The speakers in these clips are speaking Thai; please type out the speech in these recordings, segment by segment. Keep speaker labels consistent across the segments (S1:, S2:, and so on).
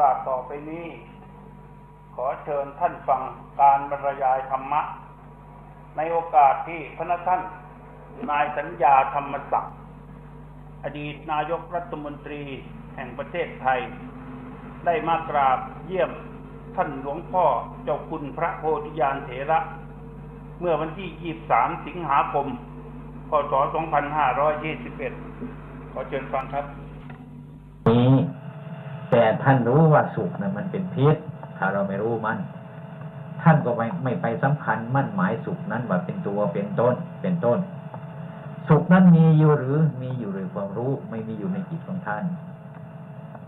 S1: กาสต่อไปนี้ ขอเชิญท่านฟังการบรรยายธรรมะ ในโอกาสที่พระท่าน นายสัญญาธรรมศักดิ์อดีตนายกรัฐมนตรีแห่งประเทศไทย ได้มากราบเยี่ยมท่านหลวงพ่อเจ้าคุณพระโพธิญาณเถระ เมื่อวันที่ 23 สิงหาคม พศ 2521 ขอเชิญฟังครับ
S2: แต่ท่านรู้ว่าสุขนะมันเป็นพิษ ถ้าเราไม่รู้มันท่านก็ไม่ไม่ไปสำคัญมั่นหมายสุขนั้นว่าเป็นตัวเป็นต้นเป็นต้น สุขนั้นมีอยู่หรือมีอยู่หรือความรู้ไม่มีอยู่ในจิตของท่าน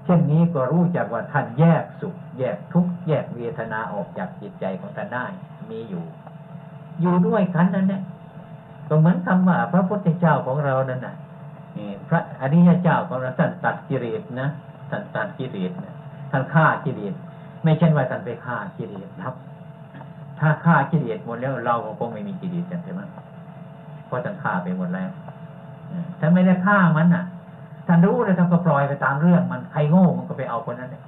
S2: เช่นนี้ก็รู้จักว่าท่านแยกสุข แยกทุกข์แยกเวทนาออกจากจิตใจของท่านได้มีอยู่ อยู่ด้วยกันนั่นแหละก็เหมือนคำว่าพระพุทธเจ้าของเรานั่นน่ะนี่พระอริยเจ้าของเราท่านตัดกิเลสนะ ท่านตัดกิเลสท่านฆ่ากิเลสไม่ใช่ว่าท่านไปฆ่ากิเลสครับ ถ้าฆ่ากิเลสหมดแล้วเราก็คงไม่มีกิเลสกันใช่ไหมเพราะท่านฆ่าไปหมดแล้วท่านไม่ได้ฆ่ามันน่ะท่านรู้เลยท่านก็ปล่อยไปตามเรื่องมันใครโง่มันก็ไปเอาคนนั้นเลย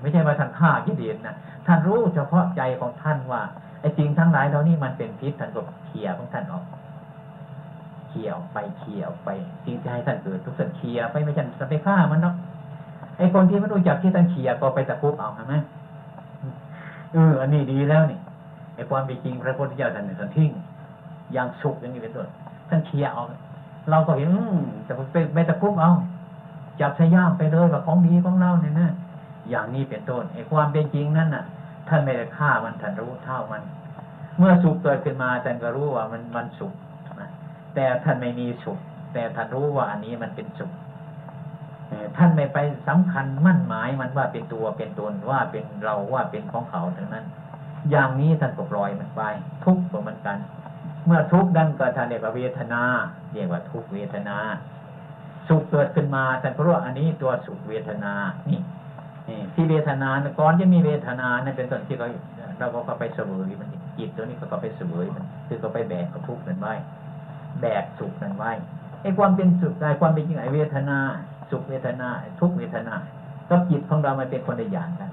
S2: ไม่ใช่ว่าท่านฆ่ากิเลสนะท่านรู้เฉพาะใจของท่านว่าไอ้จริงทั้งหลายเหล่านี้มันเป็นพิษท่านก็เคลียร์ของท่านออกเคลียร์ออกไปเคลียร์ออกไปจริงจะให้ท่านเกิดทุกสันเคลียร์ไปไม่ใช่จะไปฆ่ามันเนาะ ไอ้คนที่ไม่รู้จักที่ท่านเคลียก็ไปตะคุบเอาใช่ไหมเอออันนี้ดีแล้วนี่ไอ้ความเป็นจริงพระพุทธเจ้าท่านท่านทิ้งอย่างสุกอย่างนี้เป็นต้นท่านเคลียเอาเราก็เห็นแต่ไปไปตะคุบเอา จับใช้ย่ามไปเลยว่าของดีของเราเนี่ยนะอย่างนี้เป็นต้นไอ้ความเป็นจริงนั่นน่ะ ท่านไม่ได้ฆ่ามันท่านรู้เท่ามัน เมื่อสุขเกิดขึ้นมาท่านก็รู้ว่ามันมันสุขนะแต่ท่านไม่มีสุข แต่ท่านรู้ว่าอันนี้มันเป็นสุข ท่านไม่ไปสำคัญมั่นหมายมันว่าเป็นตัวเป็นตนว่าเป็นเราว่าเป็นของเขาทั้งนั้น อย่างนี้ท่านก็ปล่อยมันไป ทุกข์ก็เหมือนกัน เมื่อทุกข์ดันก็ท่านเรียกว่าเวทนาเรียกว่าทุกเวทนา สุขเกิดขึ้นมาท่านก็รู้ว่าอันนี้ตัวสุขเวทนานี่ที่เวทนาก่อนจะมีเวทนานั่นเป็นส่วนที่เราเราก็ไปเสวยมันจิตตัวนี้ก็ไปเสวยมันคือก็ไปแบกทุกข์นั้นไว้แบกสุขนั้นไว้ไอ้ความเป็นสุขไอ้ความเป็นจริงไอ้เวทนา สุขเวทนา ทุกเวทนาก็จิตของเรามันเป็นคนละอย่างกัน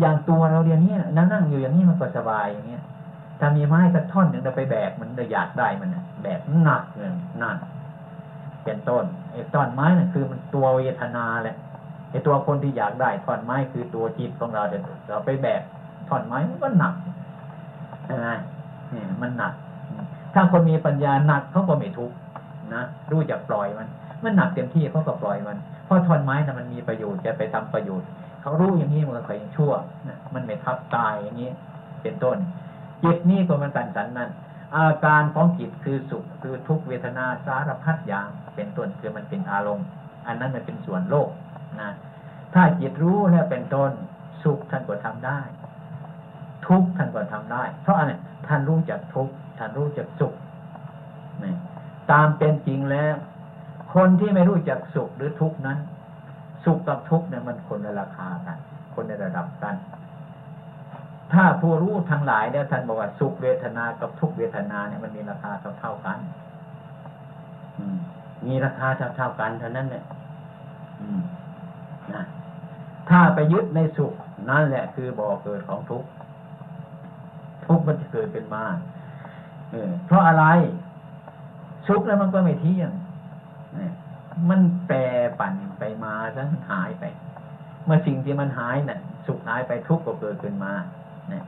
S2: อย่างตัวเราเดียวนี้นั่งนั่งอยู่อย่างนี้มันก็สบายอย่างเงี้ยถ้ามีไม้สักท่อนหนึ่งเราไปแบกมันเราอยากได้มันแบกหนักเงินนั่นเป็นต้นไอ้ต้นไม้นั่นคือมันตัวเวทนาแหละไอ้ตัวคนที่อยากได้ท่อนไม้คือตัวจิตของเราเดี๋ยวเราไปแบกท่อนไม้มันก็หนักใช่ไหมนี่มันหนัก ถ้าคนมีปัญญาหนักเขาก็ไม่ทุกข์นะรู้จักปล่อยมัน มันหนักเต็มที่เขาก็ปล่อยมัน เพราะท่อนไม้นะมันมีประโยชน์จะไปทำประโยชน์ เขารู้อย่างนี้มันก็เคยชั่วนะมันไม่ทับตายอย่างนี้ เป็นต้นจิตนี่ก็มันกันสันนั้น อาการของจิตคือสุขคือทุกเวทนาสารพัดอย่างเป็นต้นคือมันเป็นอารมณ์ อันนั้นมันเป็นส่วนโลกนะถ้าจิตรู้แล้วเป็นต้นสุขท่านก็ทำได้ ทุกท่านก็ทำได้ เพราะอะไรท่านรู้จักทุกท่านรู้จักสุขนี่ตามเป็นจริงแล้ว คนที่ไม่รู้จักสุขหรือทุกนั้น สุขกับทุกเนี่ยมันคนในราคากัน คนในระดับกัน ถ้าผู้รู้ทั้งหลายเนี่ยท่านบอกว่าสุขเวทนากับทุกเวทนาเนี่ยมันมีราคาเท่าๆกันมีราคาเท่าๆกันเท่านั้นเนี่ยนะถ้าไปยึดในสุขนั่นแหละคือบ่อเกิดของทุกข์ทุกข์มันจะเกิดเป็นมาเออเพราะอะไร สุขแล้วมันก็ไม่เที่ยง มันแปรปั่นไปมาซะหายไป เมื่อสิ่งที่มันหายนะ่ะ สุขหายไปทุกข์ก็เกิดขึ้นมาเนี่ย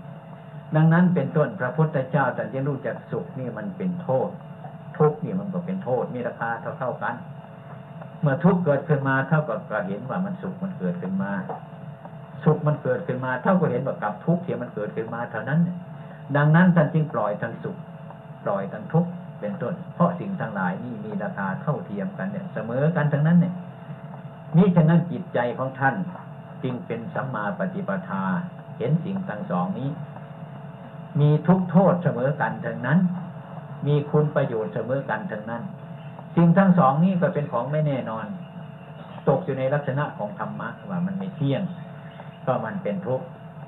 S2: ดังนั้นเป็นต้นพระพุทธเจ้าแต่ยังรู้จักสุขนี่มันเป็นโทษ ทุกข์นี่มันก็เป็นโทษมีราคาเท่าๆกัน เมื่อทุกข์เกิดขึ้นมาเท่ากับก็เห็นว่ามันสุขมันเกิดขึ้นมา สุขมันเกิดขึ้นมา เท่ากับเห็นว่ากับทุกข์ที่มันเกิดขึ้นมาเท่านั้น ดังนั้นท่านจึงปล่อยทั้งสุข ปล่อยทั้งทุกข์ เป็นต้น เพราะสิ่งทั้งหลายนี่มีราคาเท่าเทียมกันเนี่ย เสมอกันทั้งนั้นเนี่ยนี่ฉะนั้นจิตใจของท่านจึงเป็นสัมมาปฏิปทา เห็นสิ่งทั้งสองนี้ มีทุกโทษเสมอกันทั้งนั้น มีคุณประโยชน์เสมอกันทั้งนั้น สิ่งทั้งสองนี้ก็เป็นของไม่แน่นอน ตกอยู่ในลักษณะของธรรมะว่ามันไม่เที่ยง ก็มันเป็นทุกข์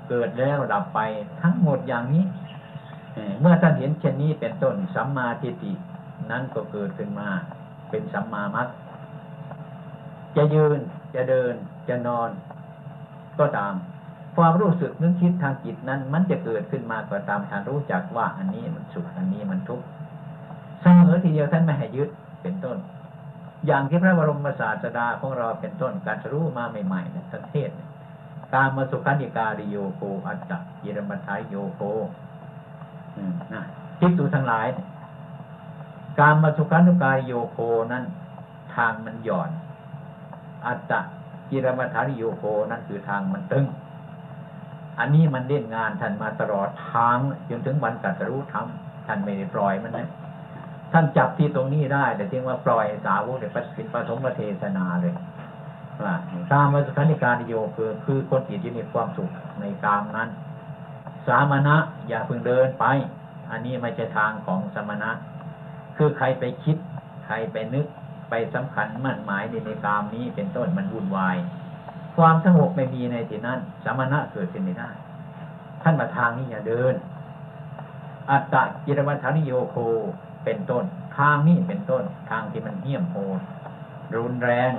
S2: เกิดแล้วดับไปทั้งหมดอย่างนี้ เมื่อท่านเห็นเช่นนี้เป็นต้นสัมมาทิฏฐินั้นก็เกิดขึ้นมาเป็นสัมมามัตจะยืนจะเดินจะนอน ก็ตาม ความรู้สึกนึกคิดทางจิตนั้น มันจะเกิดขึ้นมาก็ตามท่านรู้จักว่าอันนี้มันสุขอันนี้มันทุกข์เสมอทีเดียวท่านไม่ให้ยึดเป็นต้น อย่างที่พระบรมศาสดาของเราเป็นต้นการรู้มาใหม่ๆในประเทศการมาสุขันิการิโยโกอัตตะยิรมัทายโยโก อืมนะทิฏฐุทั้งหลาย การมาสุขันุกายโยโคนั้น ทางมันหย่อน อัตตะกิรมัฐานิโยโคนั่นคือทางมันตึง อันนี้มันเล่นงานท่านมาตลอดทางจนถึงวันกัตรู้ธรรมท่านไม่ได้ปล่อยมันนะท่านจับที่ตรงนี้ได้ แต่จึงว่าปล่อยสาวกในเป็นปฐมเทศนาเลยว่าตามมาสุขันิการโยคือคือคนจิตที่มีความสุขในกามนั้น สามณะอย่าเพิ่งเดินไป อันนี้ไม่ใช่ทางของสมณะ คือใครไปคิด ใครไปนึกไปสำคัญมั่นหมายในในกามนี้เป็นต้นมันวุ่นวาย ความสงบไม่มีในที่นั้น สมณะเกิดขึ้นไม่ได้ ท่านมาทางนี้อย่าเดิน อัตตะกิรมัฐานิโยโคเป็นต้น ทางนี้เป็นต้น ทางที่มันเหี้ยมโหดรุนแรง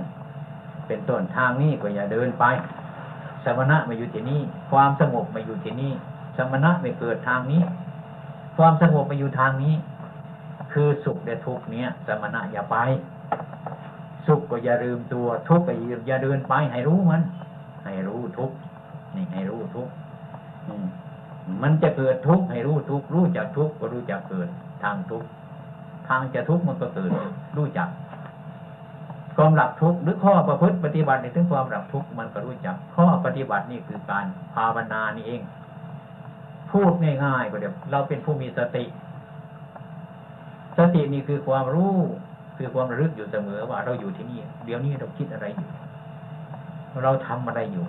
S2: เป็นต้นทางนี้ก็อย่าเดินไปสมณะมาอยู่ที่นี่ ความสงบมาอยู่ที่นี่ สมณะไม่เกิดทางนี้ ความสงบมาอยู่ทางนี้ คือสุขและทุกเนี้ยสมณะอย่าไป สุขก็อย่าลืมตัว ทุกข์ก็อย่าเดินไป ให้รู้มัน ให้รู้ทุกนี่ให้รู้ทุกมมันจะเกิดทุกข์ให้รู้ทุกข์รู้จักทุกข์ก็รู้จักเกิดทางทุกข์ทางจะทุกข์มันก็เกิดรู้จักความหลับทุกข์หรือข้อประพฤติปฏิบัติในถึงความหลับทุกข์มันก็รู้จัก ข้อปฏิบัตินี่คือการภาวนานี่เอง พูดง่ายๆก็เดี๋ยวเราเป็นผู้มีสติ สตินี่คือความรู้คือความระลึกอยู่เสมอว่าเราอยู่ที่นี่ เดี๋ยวนี้เราคิดอะไรอยู่ เราทำอะไรอยู่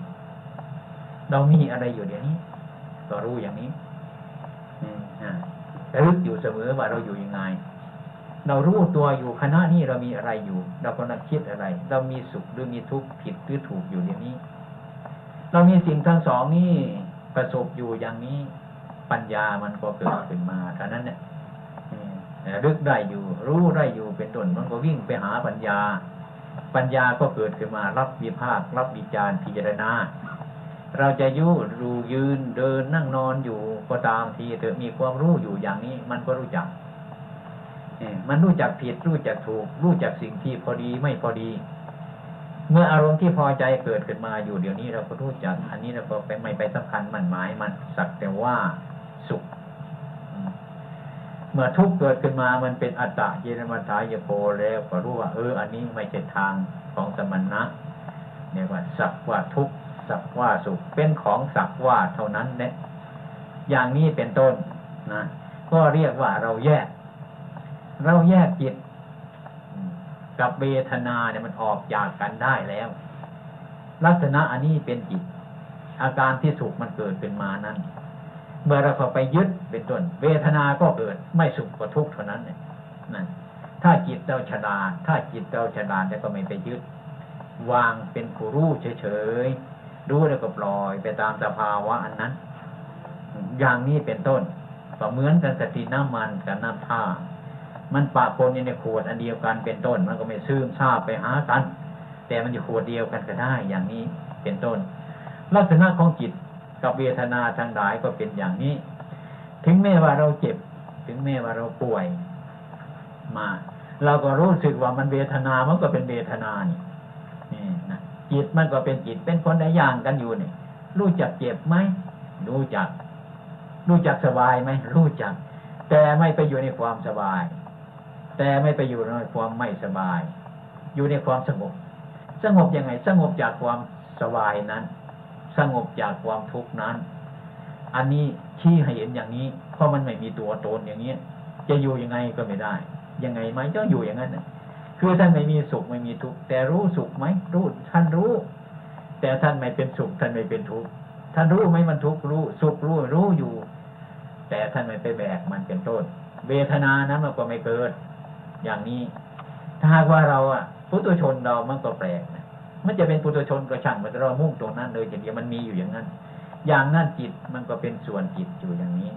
S2: เรามีอะไรอยู่เดี๋ยวนี้ ก็รู้อย่างนี้อระลึกอยู่เสมอว่าเราอยู่ยังไง เรารู้ตัวอยู่คณะนี้เรามีอะไรอยู่ เรากำลังคิดอะไร เรามีสุขหรือมีทุกข์ผิดหรือถูกอยู่เดี๋ยวนี้ เรามีสิ่งทั้งสองนี้ประสบอยู่อย่างนี้ ปัญญามันก็เกิดขึ้นมาเท่านั้นเนี่ยอืมรึกได้อยู่ รู้ได้อยู่เป็นต้นมันก็วิ่งไปหาปัญญา ปัญญาก็เกิดขึ้นมา รับวิพากษ์รับวิจารณ์พิจารณาเราจะยุรูยืนเดินนั่งนอนอยู่ก็ตามทีเถอะมีความรู้อยู่อย่างนี้ มันก็รู้จักเอ่อมันรู้จักผิดรู้จักถูก รู้จักสิ่งที่พอดีไม่พอดี เมื่ออารมณ์ที่พอใจเกิดขึ้นมาอยู่เดี๋ยวนี้เราก็รู้จัก อันนี้เราก็ไปไม่ไปสำคัญมันหมายมันสักแต่ว่า สุข เมื่อทุกข์เกิดขึ้นมามันเป็นอัตตะเยนมัตายโปแล้วก็รู้ว่าเอออันนี้ไม่ใช่ทางของสมณะเนี่ยว่าสักว่าทุกข์สักว่าสุข เป็นของสักว่าเท่านั้นเนี่ยอย่างนี้เป็นต้นนะก็เรียกว่าเราแยก เราแยกจิต กับเวทนาเนี่ยมันออกจากกันได้แล้ว ลักษณะอันนี้เป็นจิต อาการที่สุขมันเกิดขึ้นมานั้น เมื่อเราเข้าไปยึดเป็นต้น เวทนาก็เกิด ไม่สุขก็ทุกข์เท่านั้นเนี่ยนั่นถ้าจิตเราฉลาดถ้าจิตเราฉลาดแล้วก็ไม่ไปยึด วางเป็นผู้รู้เฉยๆรู้แล้วก็ปล่อยไปตามสภาวะอันนั้น อย่างนี้เป็นต้นก็เหมือนกันสติน้ำมันกับน้ำท่ามันปะปนอยู่ในขวดอันเดียวกันเป็นต้น มันก็ไม่ซึมซาบไปหากัน แต่มันอยู่ขวดเดียวกันก็ได้อย่างนี้เป็นต้น ลักษณะของจิต กับเวทนาทางหลายก็เป็นอย่างนี้ ถึงแม้ว่าเราเจ็บ ถึงแม้ว่าเราป่วยมา เราก็รู้สึกว่ามันเวทนามันก็เป็นเวทนานี่นี่นะจิตมันก็เป็นจิตเป็นคนละอย่างกันอยู่นี่รู้จักเจ็บไหมรู้จัก รู้จักสบายไหมรู้จัก แต่ไม่ไปอยู่ในความสบาย แต่ไม่ไปอยู่ในความไม่สบาย อยู่ในความสงบ สงบยังไงสงบจากความสบายนั้น สงบจากความทุกข์นั้น อันนี้ชี้ให้เห็นอย่างนี้ เพราะมันไม่มีตัวตนอย่างนี้จะอยู่ยังไงก็ไม่ได้ ยังไงไหมต้องอยู่อย่างนั้นคือท่านไม่มีสุขไม่มีทุกข์แต่รู้สุขไหมรู้ท่านรู้ แต่ท่านไม่เป็นสุขท่านไม่เป็นทุกข์ท่านรู้ไหมมันทุกข์รู้สุขรู้รู้อยู่ แต่ท่านไม่ไปแบกมันเป็นต้นเวทนานั้นมันก็ไม่เกิด อย่างนี้ ถ้าหากว่าเราอะปุถุชนเรามันก็แปลกนะ มันจะเป็นปุถุชนก็ช่างมันเรามุ่งตรงนั้นเลยอย่างเดียวมันมีอยู่อย่างนั้น อย่างนั้นจิตมันก็เป็นส่วนจิตอยู่อย่างนี้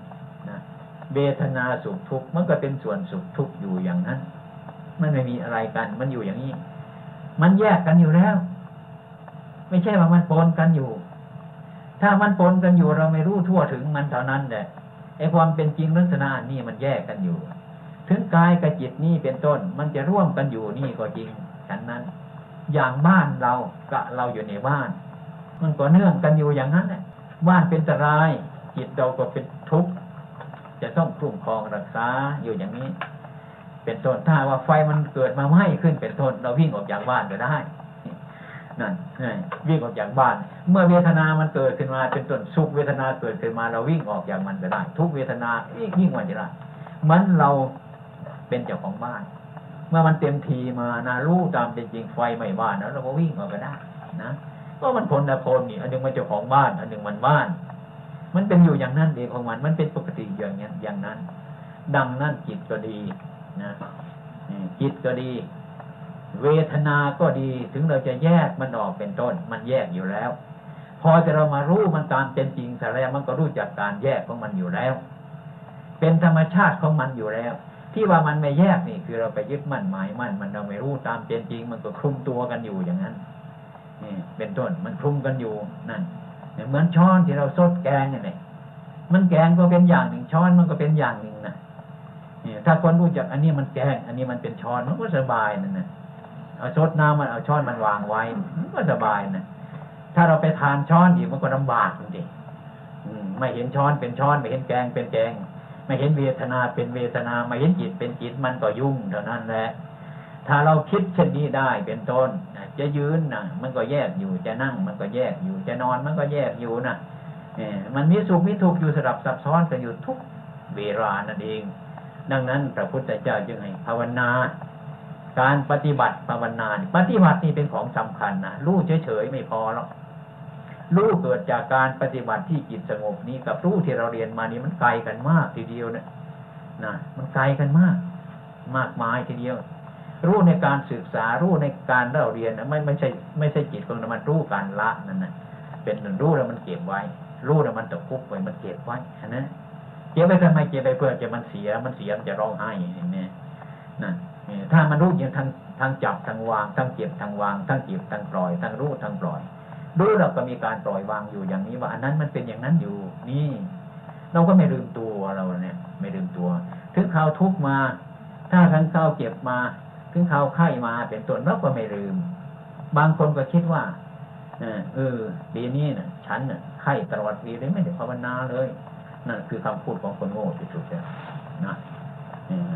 S2: นะเวทนาสุขทุกข์มันก็เป็นส่วนสุขทุกข์อยู่อย่างนั้น มันไม่มีอะไรกัน มันอยู่อย่างนี้ มันแยกกันอยู่แล้ว ไม่ใช่ว่ามันปนกันอยู่ ถ้ามันปนกันอยู่เราไม่รู้ทั่วถึงมันเท่านั้นแหละไอ้ความเป็นจริงลักษณะนี่มันแยกกันอยู่ ถึงกายกับจิตนี่เป็นต้น มันจะร่วมกันอยู่นี่ก็จริงฉันนั้น อย่างบ้านเรากับเราอยู่ในบ้าน มันก็เนื่องกันอยู่อย่างนั้นแหละบ้านเป็นตราย จิตเราก็เป็นทุกข์จะต้องคุ้มครองรักษาอยู่อย่างนี้ เป็นต้นถ้าว่าไฟมันเกิดมาไหม้ขึ้นเป็นต้นเราวิ่งออกจากบ้านก็ได้นั่นนี่วิ่งออกจากบ้าน เมื่อเวทนามันเกิดขึ้นมาเป็นต้นสุขเวทนาเกิดขึ้นมาเราวิ่งออกจากมันก็ได้ ทุกเวทนายิ่งกว่าจะได้มันเราเป็นเจ้าของบ้าน เมื่อมันเต็มทีมานะรู้ตามเป็นจริงไฟไหม้บ้านแล้วเราก็วิ่งออกก็ได้นะก็มันพลละคนนี่อันหนึ่งมันเจ้าของบ้าน อันหนึ่งมันบ้าน มันเป็นอยู่อย่างนั้นเองของมัน มันเป็นปกติอย่างนี้อย่างนั้น ดังนั้นจิตก็ดีนะจิตก็ดี เวทนาก็ดีถึงเราจะแยกมันออกเป็นต้น มันแยกอยู่แล้ว พอจะเรามารู้มันตามเป็นจริงแต่แล้วมันก็รู้จักการแยกของมันอยู่แล้ว เป็นธรรมชาติของมันอยู่แล้ว ที่ว่ามันไม่แยกนี่คือเราไปยึดมั่นหมายมั่นมันเราไม่รู้ตามเป็นจริง มันก็คลุมตัวกันอยู่อย่างนั้นนี่เป็นต้นมันคลุมกันอยู่นั่นเหมือนช้อนที่เราซดแกงนี่แหละมันแกงก็เป็นอย่างหนึ่งช้อนมันก็เป็นอย่างหนึ่งนะนี่ถ้าคนรู้จักอันนี้มันแกง อันนี้มันเป็นช้อนมันก็สบายนั่นนะเอาซดน้ำมันเอาช้อนมันวางไว้มันก็สบายนะถ้าเราไปทานช้อนอีกมันก็ลำบากจริงๆไม่เห็นช้อนเป็นช้อนไม่เห็นแกงเป็นแกง ไม่เห็นเวทนาเป็นเวทนาไม่เห็นจิตเป็นจิตมันก็ยุ่งเท่านั้นแหละถ้าเราคิดเช่นนี้ได้เป็นต้นจะยืนนะมันก็แยกอยู่จะนั่ง มันก็แยกอยู่จะนอนมันก็แยกอยู่นะเนี่ยมันมีสุขมีทุกข์อยู่สลับซับซ้อนกันอยู่ทุกเวลานั่นเอง ดังนั้นพระพุทธเจ้าจึงให้ภาวนา การปฏิบัติภาวนาปฏิบัตินี่เป็นของสำคัญนะรู้เฉยๆไม่พอหรอก รู้เกิดจากการปฏิบัติที่จิตสงบนี้กับรู้ที่เราเรียนมานี่มันไกลกันมากทีเดียวเนี่ยนะมันไกลกันมาก มากมายทีเดียว รู้ในการศึกษารู้ในการเราเรียนนะไม่ไม่ใช่ไม่ใช่จิตของมันรู้การละนั่นนะเป็นรู้แล้วมันเก็บไว้ รู้แล้วมันตะคุบไว้มันเก็บไว้นะเก็บไว้ทำไมเก็บไปเพื่อจะมันเสียมันเสียมันจะร้องไห้เนไหมนั่นถ้ามันรู้อย่างทั้งทั้งจับทั้งวางทั้งเก็บทั้งวางทั้งเก็บทั้งปล่อยทั้งรู้ทั้งปล่อย รู้เราก็มีการปล่อยวางอยู่อย่างนี้ว่าอันนั้นมันเป็นอย่างนั้นอยู่ นี่ เราก็ไม่ลืมตัวเราเนี่ย ไม่ลืมตัว ถึงข่าวทุกมา ถ้าทั้งข่าวเก็บมา ถึงข่าวไข้มาเป็นต้นเราก็ไม่ลืม บางคนก็คิดว่าเออปีนี้นะฉันน่ะไข้ตลอดปีเลยไม่ได้ภาวนาเลยนั่นคือคำพูดของคนโง่ที่สุดเลยนะ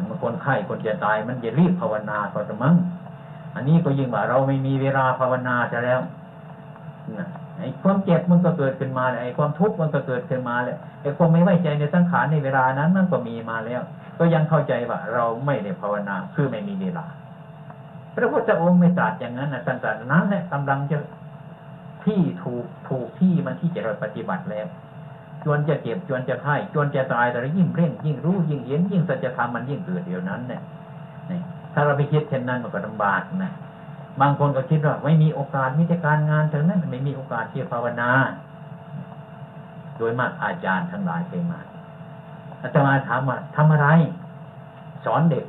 S2: เมื่อคนไข้คนจะตายมันจะรีบภาวนาก็จะมั้งอันนี้ก็ยิ่งว่าเราไม่มีเวลาภาวนาจะแล้ว ไอ้ความเจ็บมันก็เกิดขึ้นมาไอ้ความทุกข์มันก็เกิดขึ้นมาแล้วไอ้ความไม่ไว้ใจในสังขารในเวลานั้นมันก็มีมาแล้ว ก็ยังเข้าใจว่าเราไม่ได้ภาวนาคือไม่มีเวลา พระพุทธองค์ไม่ตรัสอย่างนั้นนะท่านตรัสนั้นแหละกำลังจะที่ถูกถูกที่มันที่จะเราปฏิบัติแล้วจวนจะเก็บจวนจะไข้จวนจะตายแต่ยิ่งเร่ง ยิ่งรู้ยิ่งเห็นยิ่งสัจธรรมมันยิ่งเกิดเดียวนั้นเนี่ยถ้าเราไปคิดเช่นนั้นมันก็ลำบากนะ บางคนก็คิดว่าไม่มีโอกาสมีแต่การงานเท่านั้นไม่มีโอกาสที่ภาวนา โดยมากอาจารย์ทั้งหลายเคยมาอาจารย์ถามว่าทำอะไร สอนเด็ก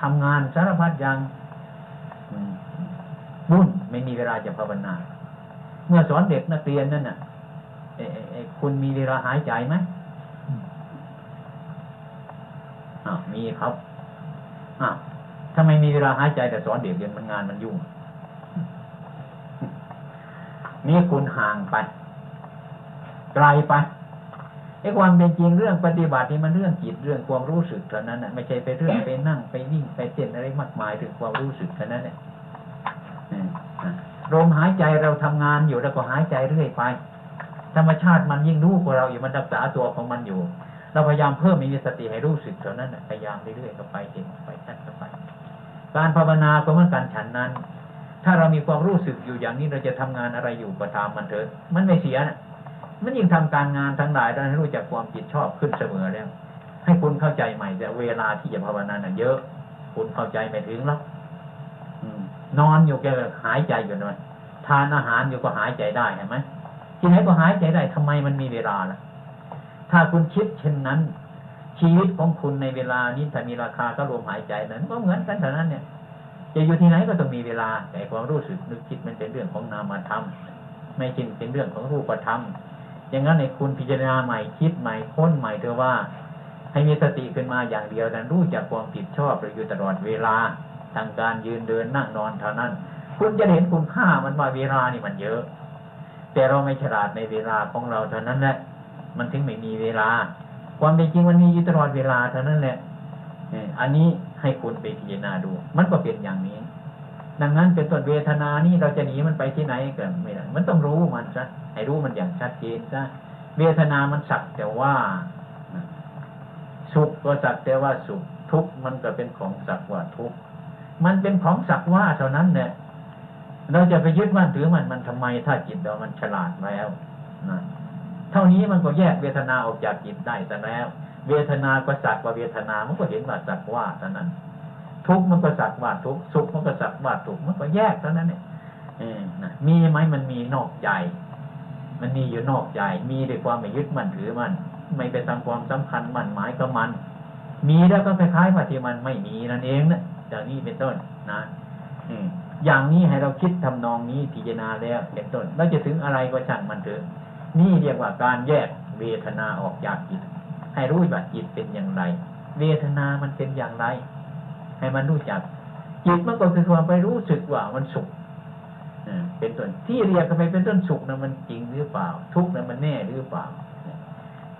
S2: ทำงานสารพัดอย่างบุญไม่มีเวลาจะภาวนา เมื่อสอนเด็กนักเรียนนั่นน่ะคุณมีเวลาหายใจไหมอ้าวมีครับอ้าว ถ้าไมมีเวลาหายใจแต่สอนเด็กเรียนมันงานมันยุ่ง นี่คุณห่างไป ไกลไปไอ้ความเป็นจริงเรื่องปฏิบัตินี่มันเรื่องจิตเรื่องความรู้สึกเท่านั้นนะไม่ใช่ไปเรื่องไปนั่งไปวิ่งไปเต้นอะไรมากมายถึงความรู้สึกเท่านั้นเนี่ยลมหายใจเราทำงานอยู่แล้วก็หายใจเรื่อยไป ธรรมชาติมันยิ่งรู้กว่าเราอยู่มันรักษาตัวของมันอยู่ เราพยายามเพิ่มมีสติให้รู้สึกเท่านั้นพยายามเรื่อยๆก็ไปเห็นไปชัดก็ไป การภาวนาก็เหมือนกันฉันนั้น ถ้าเรามีความรู้สึกอยู่อย่างนี้เราจะทำงานอะไรอยู่ก็ตามมันเถอะมันไม่เสียนะมันยิ่งทำการงานทั้งหลายเราให้รู้จักความจิตชอบขึ้นเสมอแล้ว ให้คุณเข้าใจใหม่แต่เวลาที่จะภาวนาน่ะเยอะ คุณเข้าใจไม่ถึงแล้วนอนอยู่แกหายใจอยู่นอยทานอาหารอยู่ก็หายใจได้เห็นไหมที่ไหนก็หายใจได้ทำไมมันมีเวลาล่ะ ถ้าคุณคิดเช่นนั้น ชีวิตของคุณในเวลานี้ถ้ามีราคาก็รวมหายใจนั้นก็เหมือนกันเท่านั้นเนี่ย จะอยู่ที่ไหนก็ต้องมีเวลา แต่ความรู้สึกนึกคิดมันเป็นเรื่องของนามธรรมไม่จริงเป็นเรื่องของรูปธรรมอย่างนั้นในคุณพิจารณาใหม่คิดใหม่ค้นใหม่เถอะว่า ให้มีสติขึ้นมาอย่างเดียวนั้นรู้จักความผิดชอบอยู่ตลอดเวลาทางการยืนเดินนั่งนอนเท่านั้น คุณจะเห็นคุณค่ามันว่าเวลานี่มันเยอะ แต่เราไม่ฉลาดในเวลาของเราเท่านั้นแหละมันถึงไม่มีเวลา ความเป็นจริงมันมีอยู่ตลอดเวลาเท่านั้นแหละอันนี้ให้คุณไปพิจารณาดู มันก็เป็นอย่างนี้ ดังนั้นเป็นต้นเวทนานี่เราจะหนีมันไปที่ไหนก็ไม่ได้มันต้องรู้มันซะให้รู้มันอย่างชัดเจนซะเวทนามันสักแต่ว่า สุขก็สักแต่ว่าสุข ทุกข์มันก็เป็นของสักว่าทุกข์มันเป็นของสักว่าเท่านั้นเนี่ยเราจะไปยึดมั่นถือมันมันทำไมถ้าจิตเรามันฉลาดแล้วนะ เท่านี้มันก็แยกเวทนาออกจากจิตได้แต่แล้ว เวทนาก็สักว่าเวทนา มันก็เห็นว่าสักว่าเท่านั้น ทุกมันก็สักว่าทุกสุขมันก็สักว่าทุกข์มันก็แยกเท่านั้นเนี่ยมีไหมมันมีนอกใจ มันมีอยู่นอกใจ มีด้วยความไม่ยึดมั่นถือมัน ไม่ไปทำความสำคัญมั่นหมายกับมัน มีแล้วก็คล้ายๆว่าที่มันไม่มีนั่นเองนะอย่างนี้เป็นต้นนะอย่างนี้ให้เราคิดทำนองนี้พิจารณาแล้วเป็นต้นเราจะถึงอะไรก็ช่างมันเถอะ นี่เรียกว่าการแยกเวทนาออกจากจิต ให้รู้ว่าจิตเป็นอย่างไร เวทนามันเป็นอย่างไร ให้มันรู้จัก จิตมันก็คือความไปรู้สึกว่ามันสุขเป็นต้นที่เรียกกันไปเป็นต้นสุขนะมันจริงหรือเปล่า ทุกข์นะมันแน่หรือเปล่า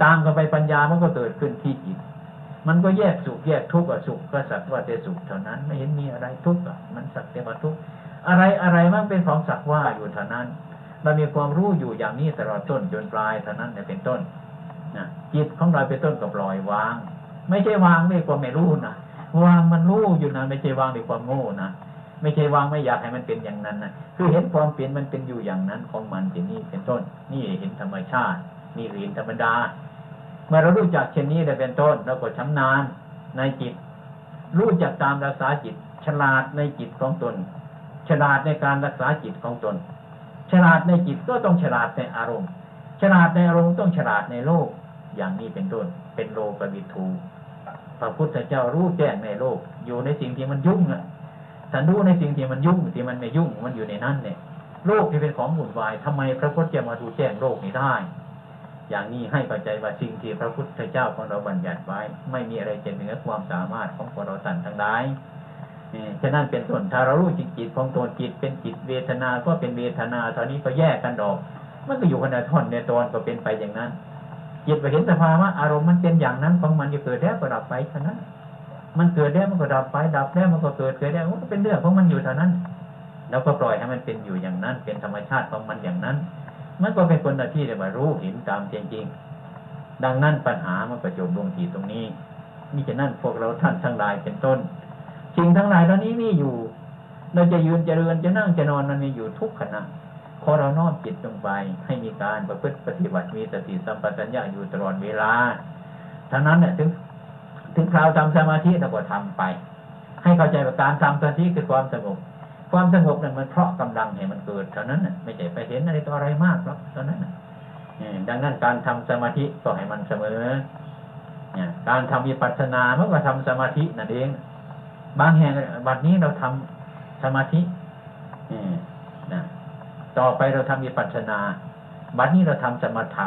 S2: ตามกันไปปัญญามันก็เกิดขึ้นที่จิต มันก็แยกสุขแยกทุกข์กับสุขก็สักว่าแต่สุขเท่านั้นไม่เห็นมีอะไรทุกข์อะมันสักแต่ว่าทุกข์อะไรอะไรมันเป็นของสักว่าอยู่เท่านั้น เรามีความรู้อยู่อย่างนี้ตลอดต้นจนปลายเท่านั้นเนี่ยเป็นต้นนะจิตของเราเป็นต้นกับปล่อยวาง ไม่ใช่วางด้วยความไม่รู้นะวางมันรู้อยู่นะไม่ใช่วางด้วยความโง่นะไม่ใช่วางไม่อยากให้มันเป็นอย่างนั้นนะคือเห็นความเปลี่ยนมันเป็นอยู่อย่างนั้นของมันที่นี่เป็นต้น นี่เห็นธรรมชาติ นี่เห็นธรรมดา เมื่อเรารู้จักเช่นนี้ได้เป็นต้นเราก็ชำนาญในจิต รู้จักตามรักษาจิต ฉลาดในจิตของตน ฉลาดในการรักษาจิตของตน ฉลาดในจิตก็ต้องฉลาดในอารมณ์ ฉลาดในอารมณ์ต้องฉลาดในโลก อย่างนี้เป็นต้น เป็นโลกบิทูพระพุทธเจ้ารู้แจ้งในโลก อยู่ในสิ่งที่มันยุ่งอะท่านรู้ในสิ่งที่มันยุ่งที่มันไม่ยุ่งมันอยู่ในนั้นเนี่ย โลกที่เป็นของวุ่นวายทำไมพระพุทธเจ้ามาดูแจ้งโลกนี้ได้ อย่างนี้ให้เข้าใจว่าสิ่งที่พระพุทธเจ้าของเราบัญญัติไว้ ไม่มีอะไรจะเหนือความสามารถของพวกเราสันทั้งหลาย ฉะนั้นเป็นต้นถ้าเรารู้จิตจิตของตนจิตเป็นจิตเวทนาก็เป็นเวทนาตอนนี้ก็แยกกันออก มันก็อยู่คนละท่อนในตอนก็เป็นไปอย่างนั้น จิตไปเห็นสภาวะอารมณ์มันเป็นอย่างนั้นของมันจะเกิดแล้วก็ดับไปเท่านั้น มันเกิดแล้วมันก็ดับไปดับแล้วมันก็เกิดเกิดแล้วมันก็เป็นเรื่องของมันอยู่เท่านั้น แล้วก็ปล่อยให้มันเป็นอยู่อย่างนั้น เป็นธรรมชาติของมันอย่างนั้น มันก็เป็นคนหน้าที่ได้มารู้เห็นตามจริงๆดังนั้นปัญหามันก็จบลงที่ตรงนี้นี่จะนั่นพวกเราท่านทั้งหลายเป็นต้น สิ่งทั้งหลายเหล่านี้มีอยู่ เราจะยืนจะเดินจะนั่งจะนอนมันมีอยู่ทุกขณะขอเราน้อมจิตลงไปให้มีการประพฤติปฏิบัติมีสติสัมปชัญญะอยู่ตลอดเวลาทั้งนั้นเนี่ยถึงถึงคราวทำสมาธิเราก็ทำไป ให้เข้าใจว่าการทำสมาธิคือความสงบความสงบนั้นมันเพราะกำลังให้มันเกิดเท่านั้นน่ะไม่ใช่ไปเห็นอะไรต่ออะไรมากหรอกเท่านั้นน่ะดังนั้นการทำสมาธิก็ให้มันเสมอการทำวิปัสสนาเมื่อก็ทำสมาธินั่นเอง บางแห่งบัดนี้เราทำสมาธิเออนะต่อไปเราทำวิปัสสนา บัดนี้เราทำสมถะ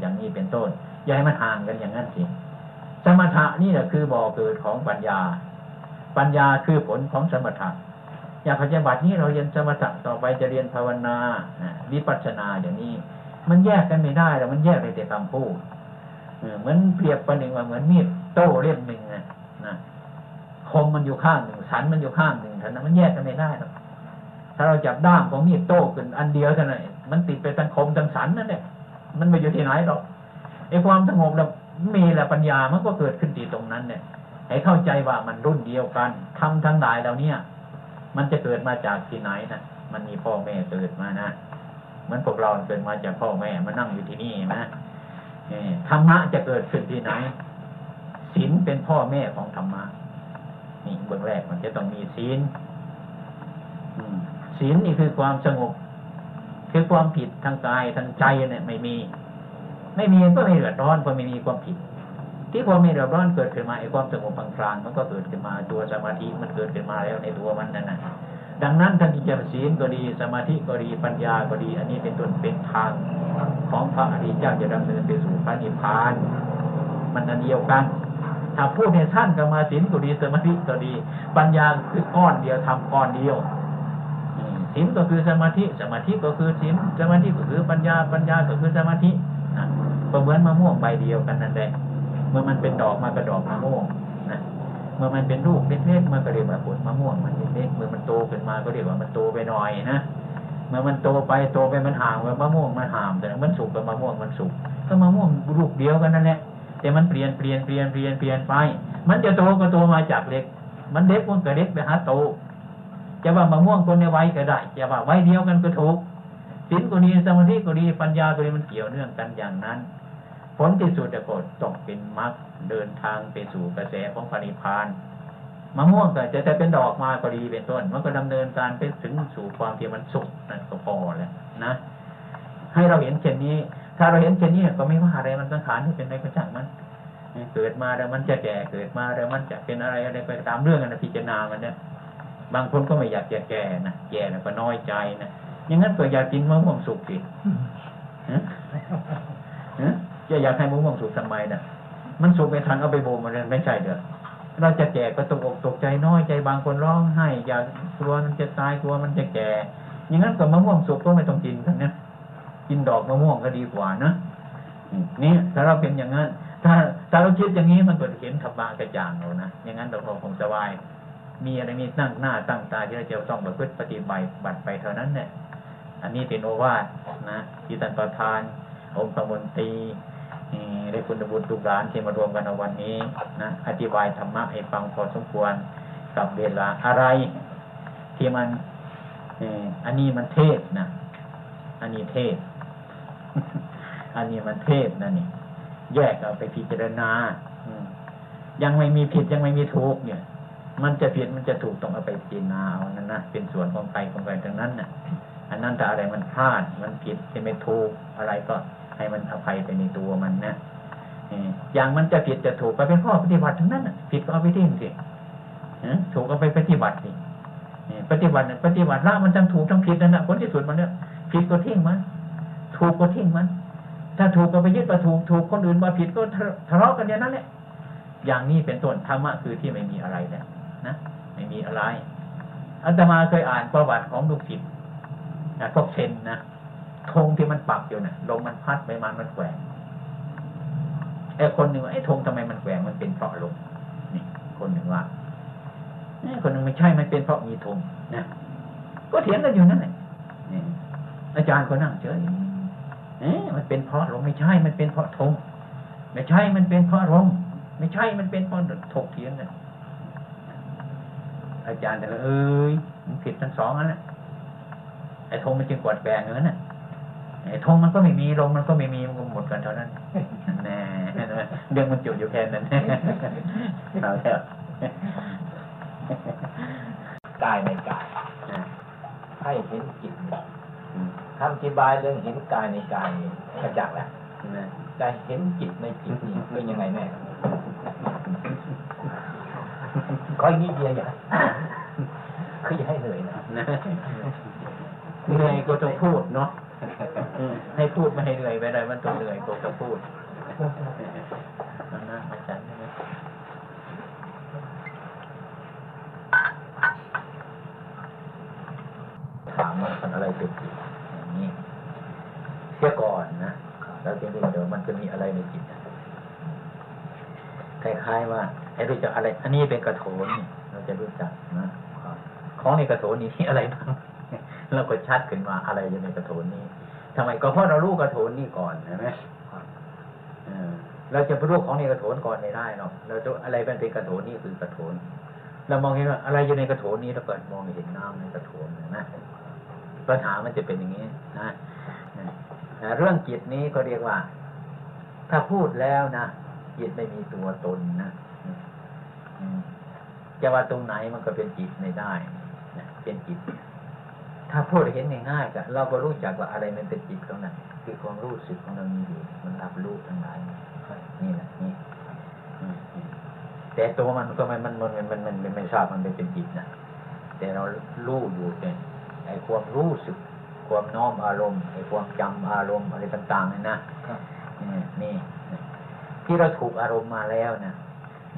S2: อย่างนี้เป็นต้น อย่าให้มันห่างกันอย่างนั้นสิสมถะนี่แหละคือบ่อเกิดของปัญญา ปัญญาคือผลของสมถะอยากปฏิบัตินี้เราเรียนสมถะต่อไปจะเรียนภาวนาอะวิปัสสนาอย่างนี้ มันแยกกันไม่ได้แล้วมันแยกไปแต่คำพูดเออเหมือนเปรียบประหนึ่งว่าเหมือนมีดโต้เล่มหนึ่งนะนะ คมมันอยู่ข้างหนึ่งสันมันอยู่ข้างหนึ่งเท่านั้นมันแยกกันไม่ได้หรอกถ้าเราจับด้ามของมีดโต้ขึ้นอันเดียวเท่านั้นมันติดไปทั้งคมทั้งสันนั่นแหละมันไม่อยู่ที่ไหนหรอกไอ้ความสงบแล้วมีแหละปัญญามันก็เกิดขึ้นที่ตรงนั้นเนี่ยให้เข้าใจว่ามันรุ่นเดียวกันทำทั้งหลายแล้วเนี่ย มันจะเกิดมาจากที่ไหนนะมันมีพ่อแม่เกิดมานะเหมือนพวกเราเกิดมาจากพ่อแม่มานั่งอยู่ที่นี่นะธรรมะจะเกิดขึ้นที่ไหนศีลเป็นพ่อแม่ของธรรมะ นี่เบื้องแรกมันจะต้องมีศีลอืมศีลนี่คือความสงบ คือความผิดทางกายทางใจเนี่ยไม่มี ไม่มีก็ไม่เดือดร้อนเพราะไม่มีความผิด ที่ความไม่เดือดร้อนเกิดขึ้นมาไอ้ความสงบพลางๆมันก็เกิดขึ้นมาตัวสมาธิมันเกิดขึ้นมาแล้วในตัวมันนั่นนะดังนั้นท่านที่จะศีลก็ดีสมาธิก็ดีปัญญาก็ดี อันนี้เป็นต้นเป็นทางของพระอริยเจ้าจะดำเนินไปสู่พระนิพพาน มันอันเดียวกัน ถ้าพูดในท่านกรรมาสินก็ดีสมาธิก็ดี ปัญญาคือก้อนเดียวทำก้อนเดียวสินก็คือสมาธิสมาธิก็คือสินสมาธิก็คือปัญญาปัญญาก็คือสมาธินะก็เหมือนมะม่วงใบเดียวกันนั่นแหละเมื่อมันเป็นดอกมันก็ดอกมะม่วงนะเมื่อมันเป็นลูกเล็กๆมันก็เรียกว่าผลมะม่วงมันเล็กๆเมื่อมันโตขึ้นมาก็เรียกว่ามันโตไปหน่อยนะเมื่อมันโตไปโตไปมันห่างเมื่อมะม่วงมันห่ามแต่มันสุกกับมะม่วงมันสุกก็มะม่วงลูกเดียวกันนั่นแหละ แต่มันเปลี่ยนเปลี่ยนเปลี่ยนเปลี่ยนเปลี่ยนไป มันจะโตก็โตมาจากเล็ก มันเล็กมันก็เล็กไปหาโต จะว่ามะม่วงคนในวัยก็ได้ จะว่าวัยเดียวกันก็ถูกศีลก็ดีสมาธิก็ดีปัญญาก็ดีมันเกี่ยวเนื่องกันอย่างนั้น ผลที่สุดจะก็ต้องเป็นมรรคเดินทางไปสู่กระแสของพระนิพานมะม่วงก็จะแต่เป็นดอกมาก็ดีเป็นต้น มันก็ดำเนินการไปถึงสู่ความที่มันสุขนั่นก็พอแล้วนะ ให้เราเห็นเช่นนี้ ถ้าเราเห็นเช่นนี้ก็ไม่ว่าอะไรมันสังขารที่เป็นอะไรก็ช่างมันเกิดมาแล้วมันจะแก่เกิดมาแล้วมันจะเป็นอะไรอะไรไปตามเรื่องกันะพิจารณามันเนี่ยบางคนก็ไม่อยากจะแก่นะแก่แล้วก็น้อยใจนะอย่างนั้นก็อยากกินมะม่วงสุกสิฮะฮะจะอยากให้มะม่วงสุกทำไมนะมันสุกไม่ทันเอาไปโบมันไม่ใช่เด้อเราจะแก่ก็ตกอกตกใจน้อยใจบางคนร้องไห้อยากกลัวมันจะตายกลัวมันจะแก่ อย่างนั้นกับมะม่วงสุกก็ไม่ต้องกินกันนะ กินดอกมะม่วงก็ดีกว่านะนี่ถ้าเราเป็นอย่างนั้น ถ้าถ้าเราคิดอย่างนี้มันก็เห็นธรรมะกระจ่างเรานะอย่างนั้นเราคงสบาย มีอะไรมีตั้งหน้าตั้งตาที่เราจะต้องประพฤติปฏิบัติบัติไปเท่านั้นเนี่ยอันนี้เป็นโอวาทนะที่ท่านประธาน องค์ประมนตีได้คุณบุญทุกร้านที่มารวมกันในวันนี้นะอธิบายธรรมะให้ฟังพอสมควรกับเวลาอะไร ที่มันอันนี้มันเทศนะอันนี้เทศ อันนี้มันเทศนะนี่แยกเอาไปพิจารณาอืยังไม่มีผิดยังไม่มีถูกเนี่ย มันจะผิดมันจะถูกต้องเอาไปพิจารณาเอานั่นนะเป็นส่วนของใครของใครทั้งนั้นน่ะ อันนั้นถ้าอะไรมันพลาด มันผิดจะไม่ถูกอะไรก็ให้มันอภัยไปในตัวมันนะอย่างมันจะผิดจะถูกก็เป็นข้อปฏิบัติทั้งนั้นผิดก็เอาไปทิ้งสิถูกก็ไปปฏิบัติสิปฏิบัติเนี่ยปฏิบัติละมันทั้งถูกทั้งผิดนั่นแหะผลที่สุดมันเนี่ยผิดก็ทิ้งมัน ถูกก็ทิ้งมัน ถ้าถูกก็ไปยึดว่าถูกถูกคนอื่นมาผิดก็ทะเลาะกันอย่างนั้นแหละอย่างนี้เป็นต้นธรรมะคือที่ไม่มีอะไรแล้วนะไม่มีอะไรอาตมาเคยอ่านประวัติของลูกศิษย์นะพวกเซนนะธงที่มันปักอยู่นะ่ะลมมันพัดไปมามันแกว่งไอ้คนหนึ่งว่าไอ้ธงทำไมมันแกว่งมันเป็นเพราะลมนี่คนหนึ่งว่าไอ้คนหนึ่งไม่ใช่มันเป็นเพราะมีธงนะก็เถียงกันอยู่นั่นแหละนี่อาจารย์ก็นั่งเฉย เอ๊ะมันเป็นเพราะลมไม่ใช่ มันเป็นเพราะธงไม่ใช่ มันเป็นเพราะลมไม่ใช่ มันเป็นเพราะถกเถียงกันอาจารย์แต่ละเอ้ยมันผิดทั้งสองอันแหละไอ้ธงมันจึงกวดแบงอย่างนั้นน่ะไอ้ธงมันก็ไม่มีลมมันก็ไม่มีมันก็หมดกันเท่านั้นแน่เห็นไหมเรื่องมันจุดอยู่แค่นั้นเอาแล้ว
S3: กายในกายให้เห็นจิต คำอธิบายเรื่องเห็นกายในกายนี่กระจ่างแล้ว
S2: นะ
S3: แต่เห็นจิตในจิตนี่เป็นยังไงแน่ก็อีกนิดเดียวอย่าคืออย่าให้เหนื่อยนะ
S2: นะเหนื่อยก็ต้องพูดเนาะอืมให้พูดไม่ให้เหนื่อยไปเลยมันต้องเหนื่อยก็ต้องพูดเอาหน้าอาจารย์ได้ไหมถามว่ามันอะไรเป็นจิตอย่างนี้เสียก่อนนะแล้วทีนี้เดี๋ยวมัน จะมีอะไรในจิตคล้ายๆว่าให้รู้จักอะไร อันนี้เป็นกระโถนเราจะรู้จักนะของในกระโถนนี้อะไรบ้างเราก็ชัดขึ้นมาอะไรอยู่ในกระโถนนี้ทำไมก็เพราะเรารู้กระโถนนี้ก่อนใช่ไหมเราจะไปรู้ของในกระโถนก่อนไม่ได้หรอกเราจะอะไรเป็นเป็นกระโถนนี่คือกระโถนเรามองเห็นว่าอะไรอยู่ในกระโถนนี้แล้วก็มองเห็นน้ำในกระโถนนะปัญหามันจะเป็นอย่างนี้นะนะเรื่องจิตนี้ก็เรียกว่า ถ้าพูดแล้วนะจิตไม่มีตัวตนนะจะว่าตรงไหนมันก็เป็นจิตไม่ได้นะเป็นจิต ถ้าพูดเห็นง่ายๆก็เราก็รู้จักว่าอะไรมันเป็นจิตของนั้นคือความรู้สึกของเรามีอยู่มันรับรู้ทั้งหลายนี่แหละนี่แต่ตัวมันก็ไม่มันมันมันมันมันไม่ทราบมันเป็นจิตนะแต่เรารู้อยู่เนี่ยไอ้ความรู้สึก ความน้อมอารมณ์ไอ้ความจำอารมณ์อะไรต่างๆนี่นะ นี่นี่ที่เราถูกอารมณ์มาแล้วนะ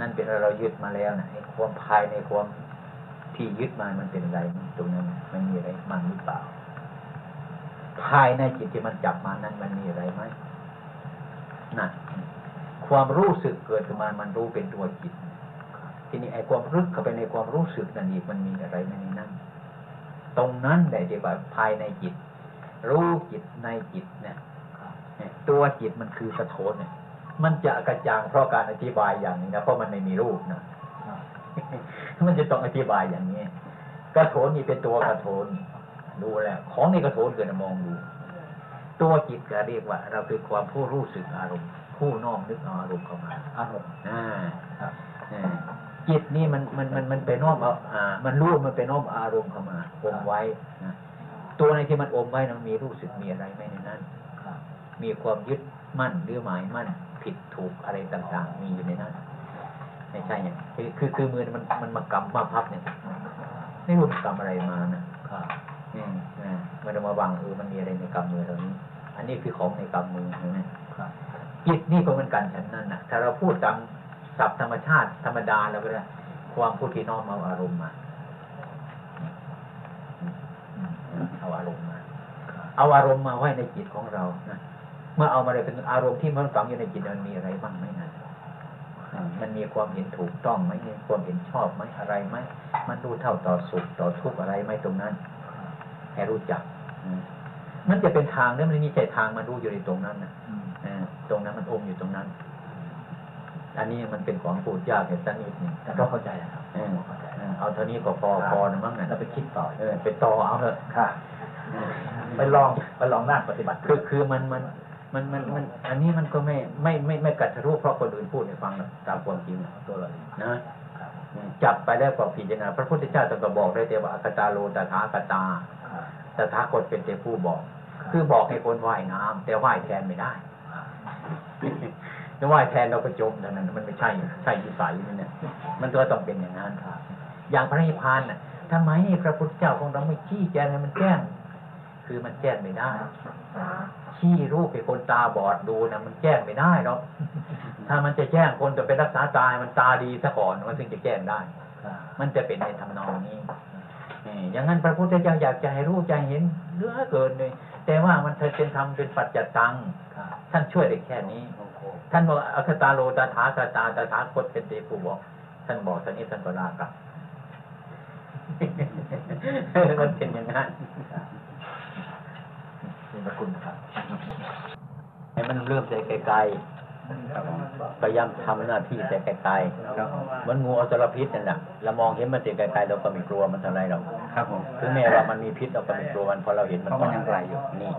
S2: นั่นเป็นเรายึดมาแล้วนะความภายในความที่ยึดมามันเป็นอะไรตรงนั้นมันมีอะไรมันหรือเปล่า ภายในจิตที่มันจับมานั้นมันมีอะไรไหมนั่นความรู้สึกเกิดขึ้นมามันรู้เป็นตัวจิต ทีนี้ไอ้ความรึกเข้าไปในความรู้สึกนั่นอีกมันมีอะไรไหมในนั้น ตรงนั้นได้เรียกว่าภายในจิต รู้จิตในจิตเนี่ย ตัวจิตมันคือกระโถนเนี่ยมันจะกระจ่างเพราะการอธิบายอย่างนี้นะเพราะมันไม่มีรูปนะมันจะต้องอธิบายอย่างนี้กระโถนนี่เป็นตัวกระโถนดูแล้วของในกระโถนเกิดมองดู ตัวจิตก็เรียกว่า เราคือความผู้รู้สึกอารมณ์ ผู้น้อมนึกเอาอารมณ์เข้ามา
S3: อารมณ์
S2: อ่า
S3: ครับ
S2: อ่าจิตนี่มันมันมันมันไปน้อมเอาอ่า มันรู้มันไปน้อมอารมณ์เข้ามาอมไว้นะตัวในที่มันอมไว้นะมันมีรู้สึกมีอะไรไหมในนั้น
S3: ครับ
S2: มีความยึดมั่นหรือหมายมั่นผิดถูกอะไรต่างๆ มีอยู่ในนั้นไม่ใช่เนี่ยคือคือคือมือมันมันมากำมาพับเนี่ยไม่รู้มันกำอะไรมานะครับอืมอ่ามันเอามาวางเออมันมีอะไรในกำมือเรานี้ อันนี้คือของในกำมือใช่ไหม
S3: ครับ
S2: จิตนี่ก็เหมือนกันฉันนั่นนะถ้าเราพูดตามศัพท์ธรรมชาติธรรมดาแล้วก็ได้ความพูดที่น้อมเอาอารมณ์มาเอาอารมณ์มา เอาอารมณ์มาไว้ในจิตของเรานะ เมื่อเอามาเลยเป็นอารมณ์ที่มันฝังอยู่ในจิตมันมีอะไรบ้างไหมนะอ่ามันมีความเห็นถูกต้องไหมมีความเห็นชอบไหมอะไรไหมมันรู้เท่าต่อสุขต่อทุกข์อะไรไหมตรงนั้นให้รู้จักอืมมันจะเป็นทางเนี่ยมันมีใจทางมันรู้อยู่ในตรงนั้นนะ
S3: อืม
S2: อ่าตรงนั้นมันอมอยู่ตรงนั้น อันนี้มันเป็นของพูดยากเห็นสักนิดหนึ่ง
S3: แต่ก็เข้าใจนะครับ
S2: เออ
S3: เข้าใจ
S2: เออเอาเท่านี้ก็พอพอนะมั้งนะ
S3: เราไปคิดต่อ
S2: เออไปต่อเอาเถอะ
S3: ค่ะไปลองไปลองนั่งปฏิบัติ
S2: คือคือมันมัน มันมันมัน อันนี้มันก็ไม่ไม่ไม่ไม่กัดทะลุเพราะคนอื่นพูดให้ฟังนะตามความจริงนะ
S3: ตัวเรา
S2: นะครับอืมจับไปแล้วก็พิจารณาพระพุทธเจ้าตรัสก็บอกได้แต่ว่าอากตาโลตถาคตา
S3: ครับ
S2: ตถาคตเป็นแต่ผู้บอก คือบอกให้คนว่ายน้ำแต่ว่ายแทนไม่ได้จะว่ายแทนเราก็จมเท่านั้นมันไม่ใช่ใช่วิสัยนี่เนี่ยมันก็ต้องเป็นอย่างนั้นครับอย่างพระนิพพานน่ะทำไมพระพุทธเจ้าของเราไม่ชี้แจงให้มันแจ้ง คือมันแจ้งไม่ได้ชี้รูปให้คนตาบอดดูนะมันแจ้งไม่ได้หรอกถ้ามันจะแจ้งคนจะไปรักษาตายมันตาดีซะก่อนมันถึงจะแจ้งได้
S3: ครับ
S2: มันจะเป็นในทำนองนี้นี่อย่างนั้นพระพุทธเจ้าอยากจะให้รู้ใจเห็นเหลือเกินเลยแต่ว่ามันเป็นธรรมเป็นปัจจตัง
S3: ครับ
S2: ท่านช่วยได้แค่นี้
S3: โอ้โห
S2: ท่านบอกอัคตาโลตถาคตาตถาคตเป็นเตผู้บอก ท่านบอกท่านนี้ท่านก็ลากลับมันเป็นอย่างนั้น
S3: นี่พระคุณครับ
S2: ให้มันเริ่มใจไกลๆพยายามทำหน้าที่แต่ไกลๆเหมันงูอสรพิษนั่นแหละเรามองเห็นมันแต่ไกลๆเราก็ไม่กลัวมันเท่าไรหรอก
S3: ครับผม
S2: ถึงแม้ว่ามันมีพิษเราก็ไม่กลัวมันเพราะเราเห็นมัน
S3: เพราะมันยังไกลอยู่
S2: นี่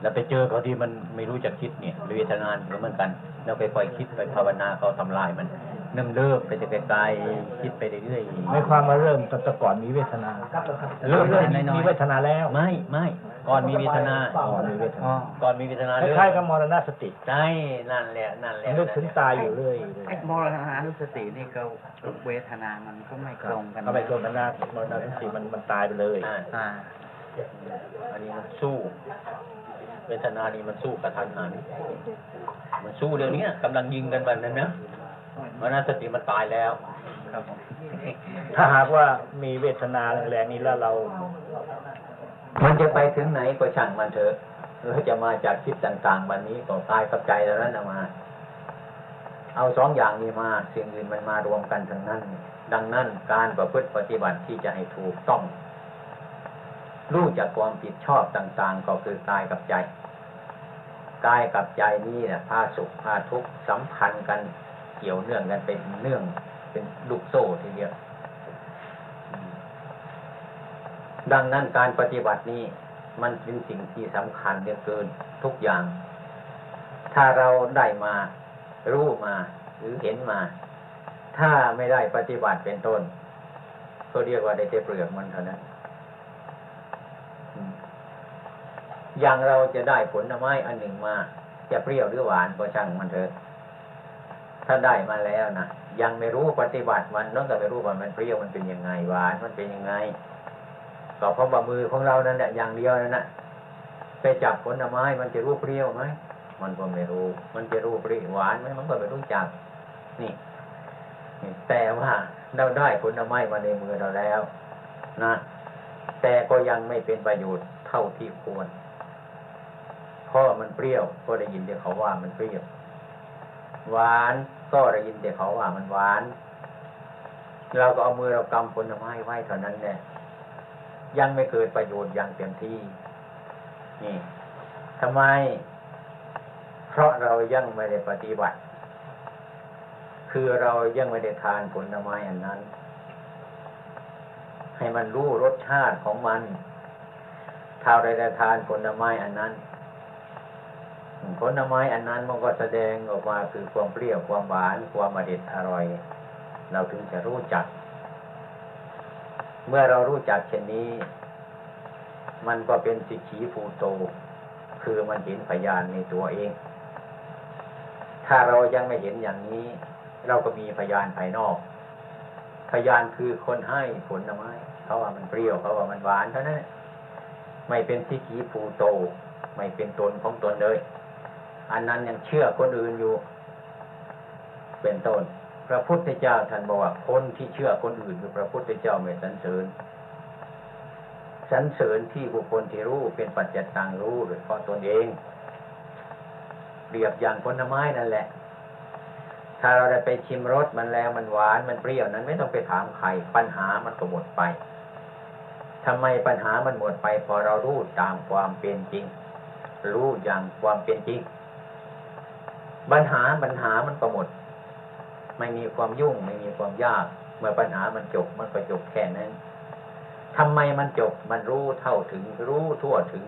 S2: แล้วไปเจอเขาที่มันไม่รู้จักคิดเนี่ยเวทนานก็เหมือนกัน เราไปคอยคิดไปภาวนาเขาทำลายมันเริ่มเริ่มไปจะไกลๆคิดไปเรื่อยๆ
S4: ไม่ความมาเริ่มตั้งแต่ก่อนมีเวทนา
S2: เริ่ม
S4: เริ่ม
S2: น้อยๆ
S4: มีเวทนาแล้ว
S2: ไม่ไม่ ก่อนมีเวทนา
S4: ก่อนมีเวทนา
S2: ก่อนมีเวทนา
S4: ค
S2: เริ่ม
S4: ล้ายๆกับมรณสติ
S2: ใช่นั่นแหละนั่นแหละ
S4: นึกถึงตายอยู่เรื่อย
S5: ไอ้มรณานุสตินี่ก็เวทนามันก็ไม่ตรงกัน
S4: เอาไปโดนมรณะมรณสติมันมันตายไปเลย
S2: อ่า
S5: อ่า
S2: อันนี้มันสู้ เวทนานี่มันสู้กับทันหันมันสู้เดี๋ยวนี้กำลังยิงกันแบบนั้นนะมันน่าสติมันตายแล้ว
S5: ครับผม
S4: ถ้าหากว่ามีเวทนาแรงๆนี้แล้วเรา
S2: มันจะไปถึงไหนก็ช่างมันเถอะเออจะมาจากคิดต่าง ๆ วันนี้ก็กายกับใจแล้วนั้นมา เอาสองอย่างนี้มาสิ่งอื่นมันมารวมกันทั้งนั้น ดังนั้นการประพฤติปฏิบัติที่จะให้ถูกต้อง รู้จักความผิดชอบต่าง ๆ ก็คือกายกับใจกายกับใจนี่นะพาสุขพาทุกข์สัมพันธ์กันเกี่ยวเนื่องกันเป็นเนื่องเป็นลูกโซ่ทีเดียว ดังนั้นการปฏิบัตินี้มันเป็นสิ่งที่สำคัญเหลือเกินทุกอย่าง ถ้าเราได้มารู้มาหรือเห็นมา ถ้าไม่ได้ปฏิบัติเป็นต้นก็เรียกว่าได้แต่เปลือกมันเท่านั้นอย่างเราจะได้ผลไม้อันหนึ่งมา จะเปรี้ยวหรือหวานก็ช่างมันเถอะถ้าได้มาแล้วนะยังไม่รู้ปฏิบัติมันน้องก็ไม่รู้ว่ามันเปรี้ยวมันเป็นยังไงหวานมันเป็นยังไง ก็เพราะว่ามือของเรานั่นแหละอย่างเดียวนั่นนะไปจับผลไม้มันจะรู้เปรี้ยวไหมมันก็ไม่รู้ มันจะรู้เปรี้ยวหวานไหมมันก็ไม่รู้จัก นี่แต่ว่าเราได้ผลไม้มาในมือเราแล้วนะ แต่ก็ยังไม่เป็นประโยชน์เท่าที่ควรเพราะมันเปรี้ยว ก็ได้ยินแต่เขาว่ามันเปรี้ยว หวานก็ได้ยินแต่เขาว่ามันหวาน เราก็เอามือเรากำผลไม้ไว้เท่านั้นแหละ ยังไม่เกิดประโยชน์อย่างเต็มที่ นี่ทำไม เพราะเรายังไม่ได้ปฏิบัติ คือเรายังไม่ได้ทานผลไม้อันนั้น ให้มันรู้รสชาติของมันถ้าเราได้ทานผลไม้อันนั้นผลไม้อันนั้นมันก็แสดงออกมาคือความเปรี้ยวความหวานความอร่อยอร่อย เราถึงจะรู้จัก เมื่อเรารู้จักเช่นนี้ มันก็เป็นสิกขีภูโต คือมันเห็นพยานในตัวเอง ถ้าเรายังไม่เห็นอย่างนี้ เราก็มีพยานภายนอก พยานคือคนให้ผลไม้เขาว่ามันเปรี้ยวเขาว่ามันหวานเท่านั้นไม่เป็นสิกขีภูโต ไม่เป็นตนของตนเลย อันนั้นยังเชื่อคนอื่นอยู่ เป็นต้น พระพุทธเจ้าท่านบอกว่าคนที่เชื่อคนอื่นคือพระพุทธเจ้าไม่สรรเสริญสรรเสริญที่บุคคลที่รู้เป็นปัจจตังรู้โดยเฉพาะตนเองเปรียบอย่างผลไม้นั่นแหละ ถ้าเราได้ไปชิมรสมันแล้วมันหวานมันเปรี้ยวนั้นไม่ต้องไปถามใครปัญหามันก็หมดไปทำไมปัญหามันหมดไป พอเรารู้ตามความเป็นจริง รู้อย่างความเป็นจริงปัญหาปัญหามันก็หมด ไม่มีความยุ่ง ไม่มีความยาก เมื่อปัญหามันจบมันก็จบแค่นั้นทำไมมันจบมันรู้เท่าถึง รู้ทั่วถึง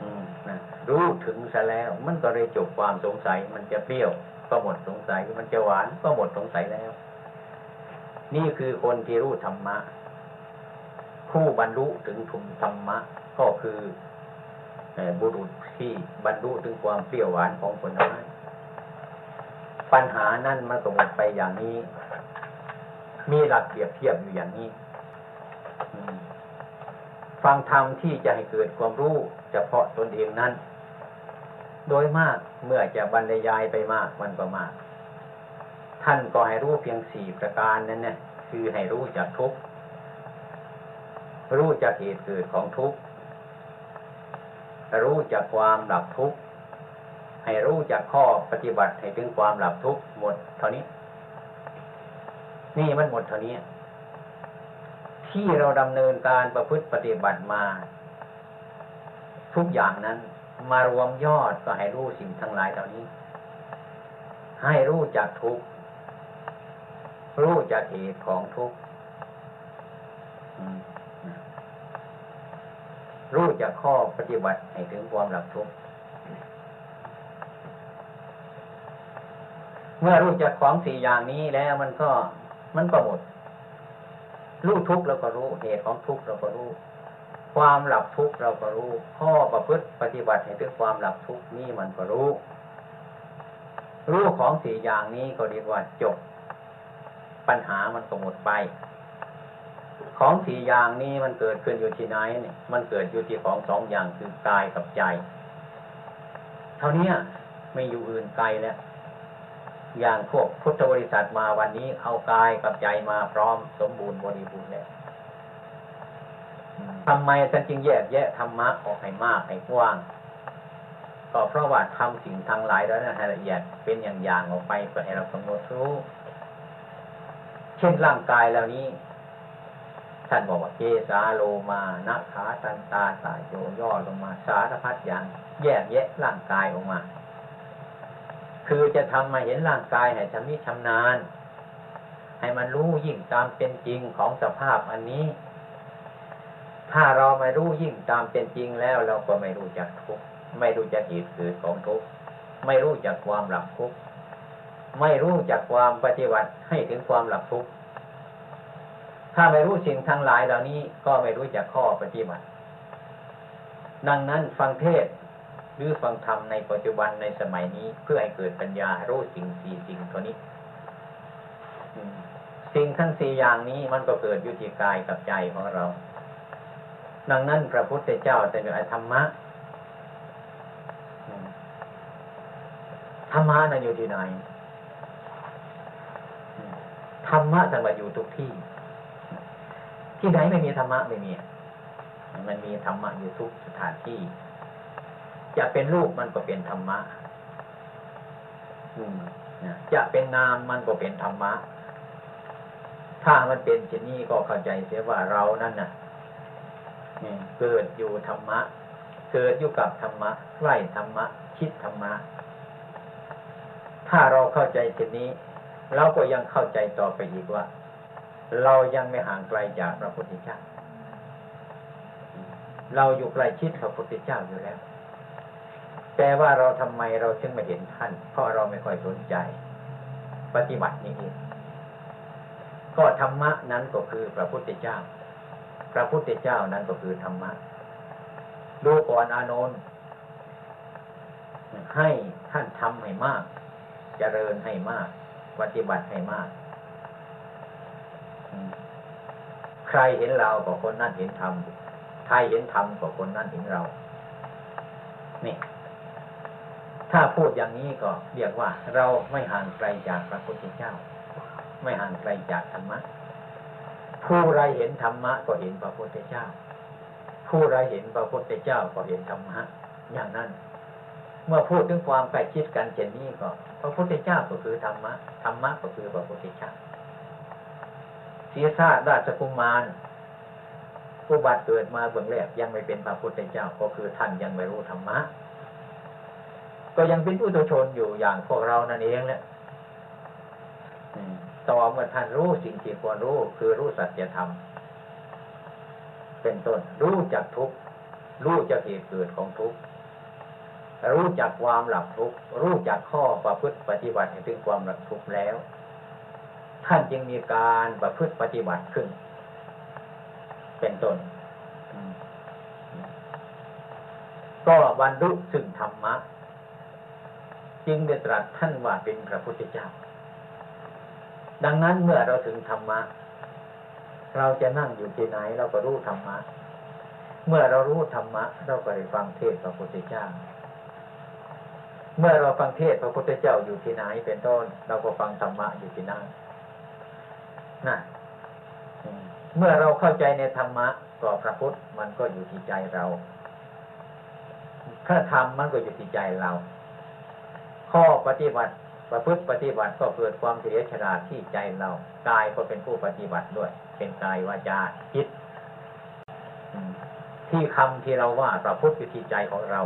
S2: อืมนะรู้ถึงซะแล้ว มันก็เลยจบความสงสัย มันจะเปรี้ยวก็หมดสงสัย มันจะหวานก็หมดสงสัยแล้ว นี่คือคนที่รู้ธรรมะ ผู้บรรลุถึงทุมธรรมะ ก็คือบุรุษที่บรรลุถึงความเปรี้ยวหวานของผลไม้ ปัญหานั่นมันก็หมดไปอย่างนี้ มีหลักเปรียบเทียบอยู่อย่างนี้ ฟังธรรมที่จะให้เกิดความรู้เฉพาะตนเองนั้น โดยมากเมื่อจะบรรยายไปมากมันก็มาก ท่านก็ให้รู้เพียงสี่ประการนั้นเนี่ยคือให้รู้จากทุกรู้จากเหตุเกิดของทุกรู้จากความดับทุกข์ ให้รู้จากข้อปฏิบัติให้ถึงความดับทุกข์หมดเท่านี้ นี่มันหมดเท่านี้ ที่เราดำเนินการประพฤติปฏิบัติมา ทุกอย่างนั้น มารวมยอดก็ให้รู้สิ่งทั้งหลายเหล่านี้ ให้รู้จักทุกข์รู้จักเหตุของทุกข์รู้จักข้อปฏิบัติให้ถึงความหลับทุกข์ เมื่อรู้จักของสี่อย่างนี้แล้วมันก็มันก็หมด รู้ทุกข์เราก็รู้เหตุของทุกข์เราก็รู้ ความหลับทุกข์เราก็รู้ ข้อประพฤติปฏิบัติให้ถึงความหลับทุกข์นี่มันก็รู้ รู้ของสี่อย่างนี้ก็เรียกว่าจบ ปัญหามันก็หมดไป ของสี่อย่างนี้มันเกิดขึ้นอยู่ที่ไหนเนี่ยมันเกิดอยู่ที่ของสองอย่างคือกายกับใจ เท่านี้ไม่อยู่อื่นไกลแล้ว อย่างพวกพุทธบริษัทมาวันนี้เอากายกับใจมาพร้อมสมบูรณ์บริบูรณ์แล้วทำไมท่านจึงแยกแยะธรรมะออกให้มากให้กว้างก็เพราะว่าทำสิ่งทางหลายแล้วนะให้ละเอียดเป็นอย่างอย่างออกไปเพื่อให้เรากำหนดรู้เช่นร่างกายเหล่านี้ ท่านบอกว่าเกสาโลมานะขาตันตาสายโยย่อลงมาสารพัดอย่าง แยกแยะร่างกายออกมา คือจะทำมาเห็นร่างกายให้ชำนิชำนาญ ให้มันรู้ยิ่งตามเป็นจริงของสภาพอันนี้ ถ้าเราไม่รู้ยิ่งตามเป็นจริงแล้ว เราก็ไม่รู้จักทุกข์ไม่รู้จักเหตุเกิดของทุกข์ไม่รู้จักความหลับทุกข์ไม่รู้จักความปฏิบัติให้ถึงความหลับทุกข์ถ้าไม่รู้สิ่งทั้งหลายเหล่านี้ก็ไม่รู้จักข้อปฏิบัติ ดังนั้นฟังเทศ รือฟังธรรมในปัจจุบันในสมัยนี้ เพื่อให้เกิดปัญญารู้สิ่งสี่สิ่งตัวนี้ สิ่งทั้งสี่อย่างนี้มันก็เกิดยุติกายกับใจของเรา ดังนั้นพระพุทธเจ้าจะเสนอธรรมะธรรมะนั้นอยู่ที่ไหนธรรมะสมบัติอยู่ทุกที่ ที่ไหนไม่มีธรรมะไม่มี มันมีธรรมะอยู่ทุกสถานที่ จะเป็นรูปมันก็เป็นธรรมะอืมนะจะเป็นนามมันก็เป็นธรรมะ ถ้ามันเป็นเช่นนี้ก็เข้าใจเสียว่าเรานั่นน่ะอืมเกิดอยู่ธรรมะ เกิดอยู่กับธรรมะใกล้ธรรมะ คิดธรรมะ ถ้าเราเข้าใจเช่นนี้ เราก็ยังเข้าใจต่อไปอีกว่า เรายังไม่ห่างไกลจากพระพุทธเจ้า เราอยู่ใกล้ชิดพระพุทธเจ้าอยู่แล้ว แต่ว่าเราทำไมเราจึงไม่เห็นท่าน เพราะเราไม่ค่อยสนใจ ปฏิบัตินี้เองก็ธรรมะนั้นก็คือพระพุทธเจ้า พระพุทธเจ้านั้นก็คือธรรมะดูก่อนอานนท์ให้ท่านทำให้มากเจริญให้มาก ปฏิบัติให้มาก ใครเห็นเราก็คนนั้นเห็นธรรมใครเห็นธรรมก็คนนั้นเห็นเรา นี่ ถ้าพูดอย่างนี้ก็เรียกว่าเราไม่ห่างไกลจากพระพุทธเจ้า ไม่ห่างไกลจากธรรมะ ผู้ใดเห็นธรรมะก็เห็นพระพุทธเจ้า ผู้ใดเห็นพระพุทธเจ้าก็เห็นธรรมะ อย่างนั้น เมื่อพูดถึงความใกล้ชิดกันเช่นนี้ก็ พระพุทธเจ้าก็คือธรรมะ ธรรมะก็คือพระพุทธเจ้าเสียชาติราชกุมารผู้บัติเกิดมาเบื้องแรกยังไม่เป็นพระพุทธเจ้า ก็คือท่านยังไม่รู้ธรรมะ ก็ยังเป็นผู้ตุชนอยู่อย่างพวกเรานั่นเองแหละต่อเมื่อท่านรู้สิ่งที่ควรรู้คือรู้สัจธรรมเป็นต้น รู้จักทุกรู้จักเหตุเกิดของทุกรู้จักความหลับทุกรู้จักข้อประพฤติปฏิบัติถึงความหลับทุกแล้ว ท่านจึงมีการประพฤติปฏิบัติขึ้น เป็นต้นก็บรรลุซึ่งธรรมะ จึงได้ตรัสท่านว่าเป็นพระพุทธเจ้า ดังนั้นเมื่อเราถึงธรรมะ เราจะนั่งอยู่ที่ไหนเราก็รู้ธรรมะ เมื่อเรารู้ธรรมะ เราก็ได้ฟังเทศพระพุทธเจ้า เมื่อเราฟังเทศพระพุทธเจ้าอยู่ที่ไหนเป็นต้น เราก็ฟังธรรมะอยู่ที่นั่นนะเมื่อเราเข้าใจในธรรมะก็พระพุทธมันก็อยู่ที่ใจเราพระธรรมมันก็อยู่ที่ใจเรา ข้อปฏิบัติประพฤติปฏิบัติก็เกิดความเฉลียวฉลาดที่ใจเรากายก็เป็นผู้ปฏิบัติด้วย เป็นกายวาจาจิตที่คำที่เราว่าประพฤติอยู่ที่ใจของเรา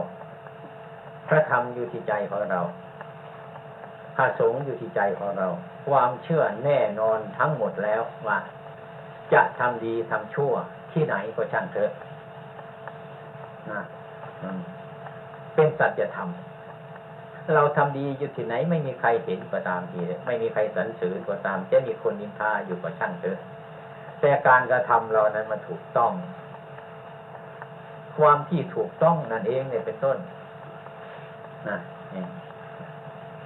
S2: พระธรรมอยู่ที่ใจของเราพระสงฆ์อยู่ที่ใจของเรา ความเชื่อแน่นอนทั้งหมดแล้วว่า จะทำดีทำชั่วที่ไหนก็ช่างเถอะนะเป็นสัจธรรม เราทำดีอยู่ที่ไหนไม่มีใครเห็นก็ตามทีไม่มีใครสรรเสริญก็ตามจะมีคนนินทาอยู่ก็ช่างเถอะแต่การกระทำเรานั้นมันถูกต้อง ความที่ถูกต้องนั่นเองเนี่ยเป็นต้นนะ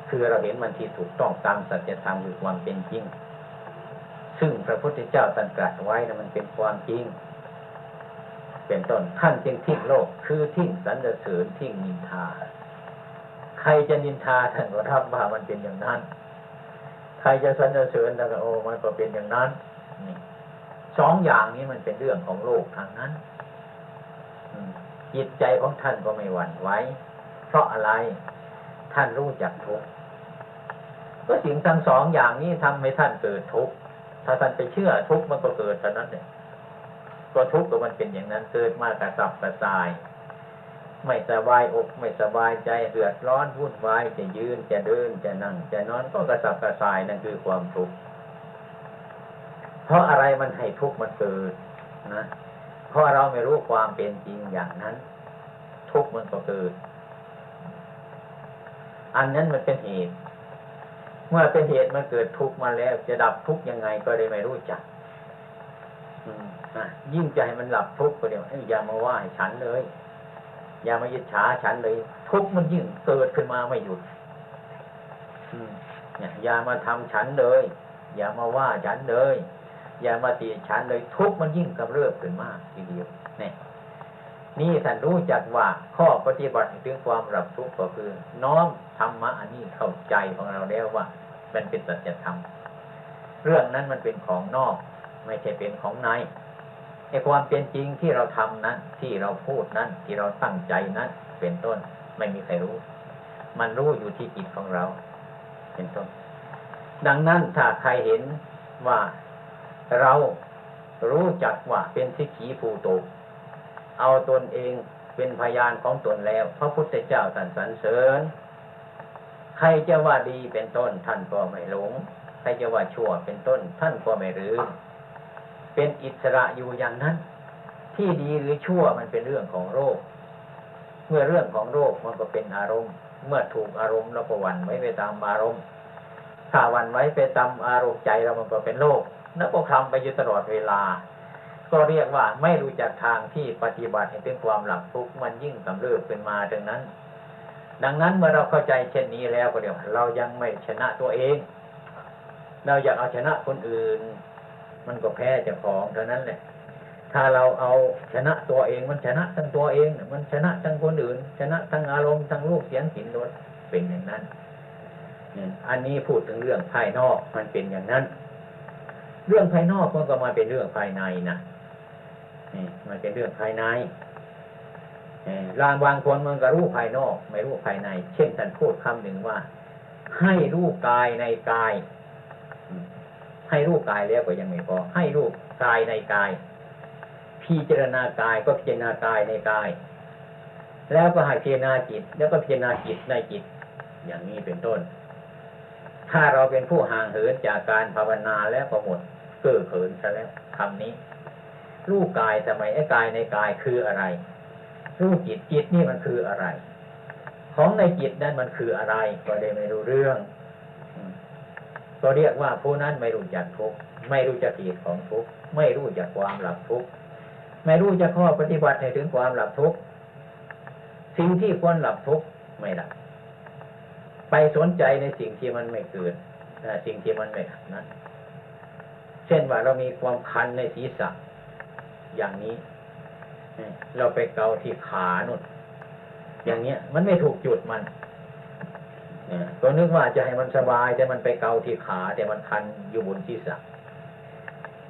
S2: คือเราเห็นมันที่ถูกต้องตามสัจธรรมคือความเป็นจริง ซึ่งพระพุทธเจ้าตรัสตรัสไว้นะมันเป็นความจริง เป็นต้นท่านจึงทิ้งโลก คือทิ้งสรรเสริญทิ้งนินทา ใครจะนินทาท่านก็รับว่ามันเป็นอย่างนั้น ใครจะสรรเสริญท่านก็โอ้มันก็เป็นอย่างนั้นสองอย่างนี้มันเป็นเรื่องของโลกทางนั้นจิตใจของท่านก็ไม่หวั่นไหวเพราะอะไรท่านรู้จักทุกข์ก็สิ่งทั้งสองอย่างนี้ทำให้ท่านเกิดทุกข์ถ้าท่านไปเชื่อทุกข์มันก็เกิดเท่นั้นเนี่ยก็ทุกข์ก็มันเป็นอย่างนั้นเกิดมากระสับกระส่าย ไม่สบายอกไม่สบายใจเดือดร้อนวุ่นวายจะยืนจะเดินจะนั่ง จะนอนก็กระสับกระส่ายนั่นคือความทุกข์เพราะอะไรมันให้ทุกข์มันเกิดนะเพราะเราไม่รู้ความเป็นจริงอย่างนั้น ทุกข์มันก็เกิด อันนั้นมันเป็นเหตุ เมื่อเป็นเหตุมันเกิดทุกข์มาแล้ว จะดับทุกข์ยังไงก็เลยไม่รู้จักยิ่งให้มันหลับทุกข์ก็เดี๋ยวอยอย่ามาว่าให้ฉันเลย อย่ามายึดฉาฉันเลย ทุกมันยิ่งเกิดขึ้นมาไม่หยุดอืมเนี่ยอย่ามาทำฉันเลย อย่ามาว่าฉันเลย อย่ามาตีฉันเลย ทุกมันยิ่งกำเริบขึ้นมากทีเดียวเนี่ยนี่ท่านรู้จักว่าข้อปฏิบัติถึงความรับทุกข์ก็คือ น้อมธรรมะอันนี้เข้าใจของเราแล้วว่า มันเป็นสัจธรรมเรื่องนั้นมันเป็นของนอก ไม่ใช่เป็นของใน ไอ้ความเป็นจริงที่เราทำนั้น ที่เราพูดนั้น ที่เราตั้งใจนั้นเป็นต้นไม่มีใครรู้ มันรู้อยู่ที่จิตของเรา เป็นต้น ดังนั้นถ้าใครเห็นว่าเรารู้จักว่าเป็นสิกขีภูโต เอาตนเองเป็นพยานของตนแล้ว พระพุทธเจ้าท่านสรรเสริญ ใครจะว่าดีเป็นต้นท่านก็ไม่หลง ใครจะว่าชั่วเป็นต้น ท่านก็ไม่รื้อ เป็นอิสระอยู่อย่างนั้น ที่ดีหรือชั่วมันเป็นเรื่องของโรค เมื่อเรื่องของโรคมันก็เป็นอารมณ์ เมื่อถูกอารมณ์เราก็หวั่นไว้ไปตามอารมณ์ถ้าหวันไว้ไปตามอารมณ์ใจเรามันก็เป็นโรคแล้วก็ทำไปอยู่ตลอดเวลา ก็เรียกว่าไม่รู้จักทางที่ปฏิบัติให้ถึงความหลับทุกข์มันยิ่งกำเริบขึ้นมาดังนั้น ดังนั้นเมื่อเราเข้าใจเช่นนี้แล้วก็เดี๋ยวเรายังไม่ชนะตัวเอง เราอยากเอาชนะคนอื่น มันก็แพ้เจ้าของเท่านั้นแหละ ถ้าเราเอาชนะตัวเองมันชนะทั้งตัวเอง มันชนะทั้งคนอื่น ชนะทั้งอารมณ์ทั้งรูปเสียงกลิ่นรสเป็นอย่างนั้นอันนี้พูดถึงเรื่องภายนอกมันเป็นอย่างนั้น เรื่องภายนอกมันก็มาเป็นเรื่องภายในนะนี่มันเป็นเรื่องภายในรางบางคนมันก็รู้ภายนอก ไม่รู้ภายใน เช่นท่านพูดคำหนึ่งว่า ให้รู้กายในกาย ให้รู้กายแล้วก็ยังไม่พอ ให้รู้กายในกาย พิจารณากายก็พิจารณากายในกาย แล้วก็ให้พิจารณาจิต แล้วก็พิจารณาจิตในจิต อย่างนี้เป็นต้น ถ้าเราเป็นผู้ห่างเหินจากการภาวนาแล้วก็หมดเก้อเขินซะแล้วคำนี้ รูปกายทำไมไอ้กายในกายคืออะไร รูปจิตจิตนี่มันคืออะไร ของในจิตนั้นมันคืออะไร ก็ได้ไม่รู้เรื่อง ก็เรียกว่าผู้นั้นไม่รู้จักทุกไม่รู้จักเหตุของทุกไม่รู้จักความหลับทุกไม่รู้จักข้อปฏิบัติให้ถึงความหลับทุกสิ่งที่ควรหลับทุกไม่หลับไปสนใจในสิ่งที่มันไม่เกิดสิ่งที่มันไม่ดับนั้นเช่นว่าเรามีความคันในศีรษะ อย่างนี้ เราไปเกาที่ขานุนอย่างเนี้ย มันไม่ถูกจุดมัน ก็นึกว่าจะให้มันสบาย แต่มันไปเกาที่ขา แต่มันคันอยู่บนศีรษะ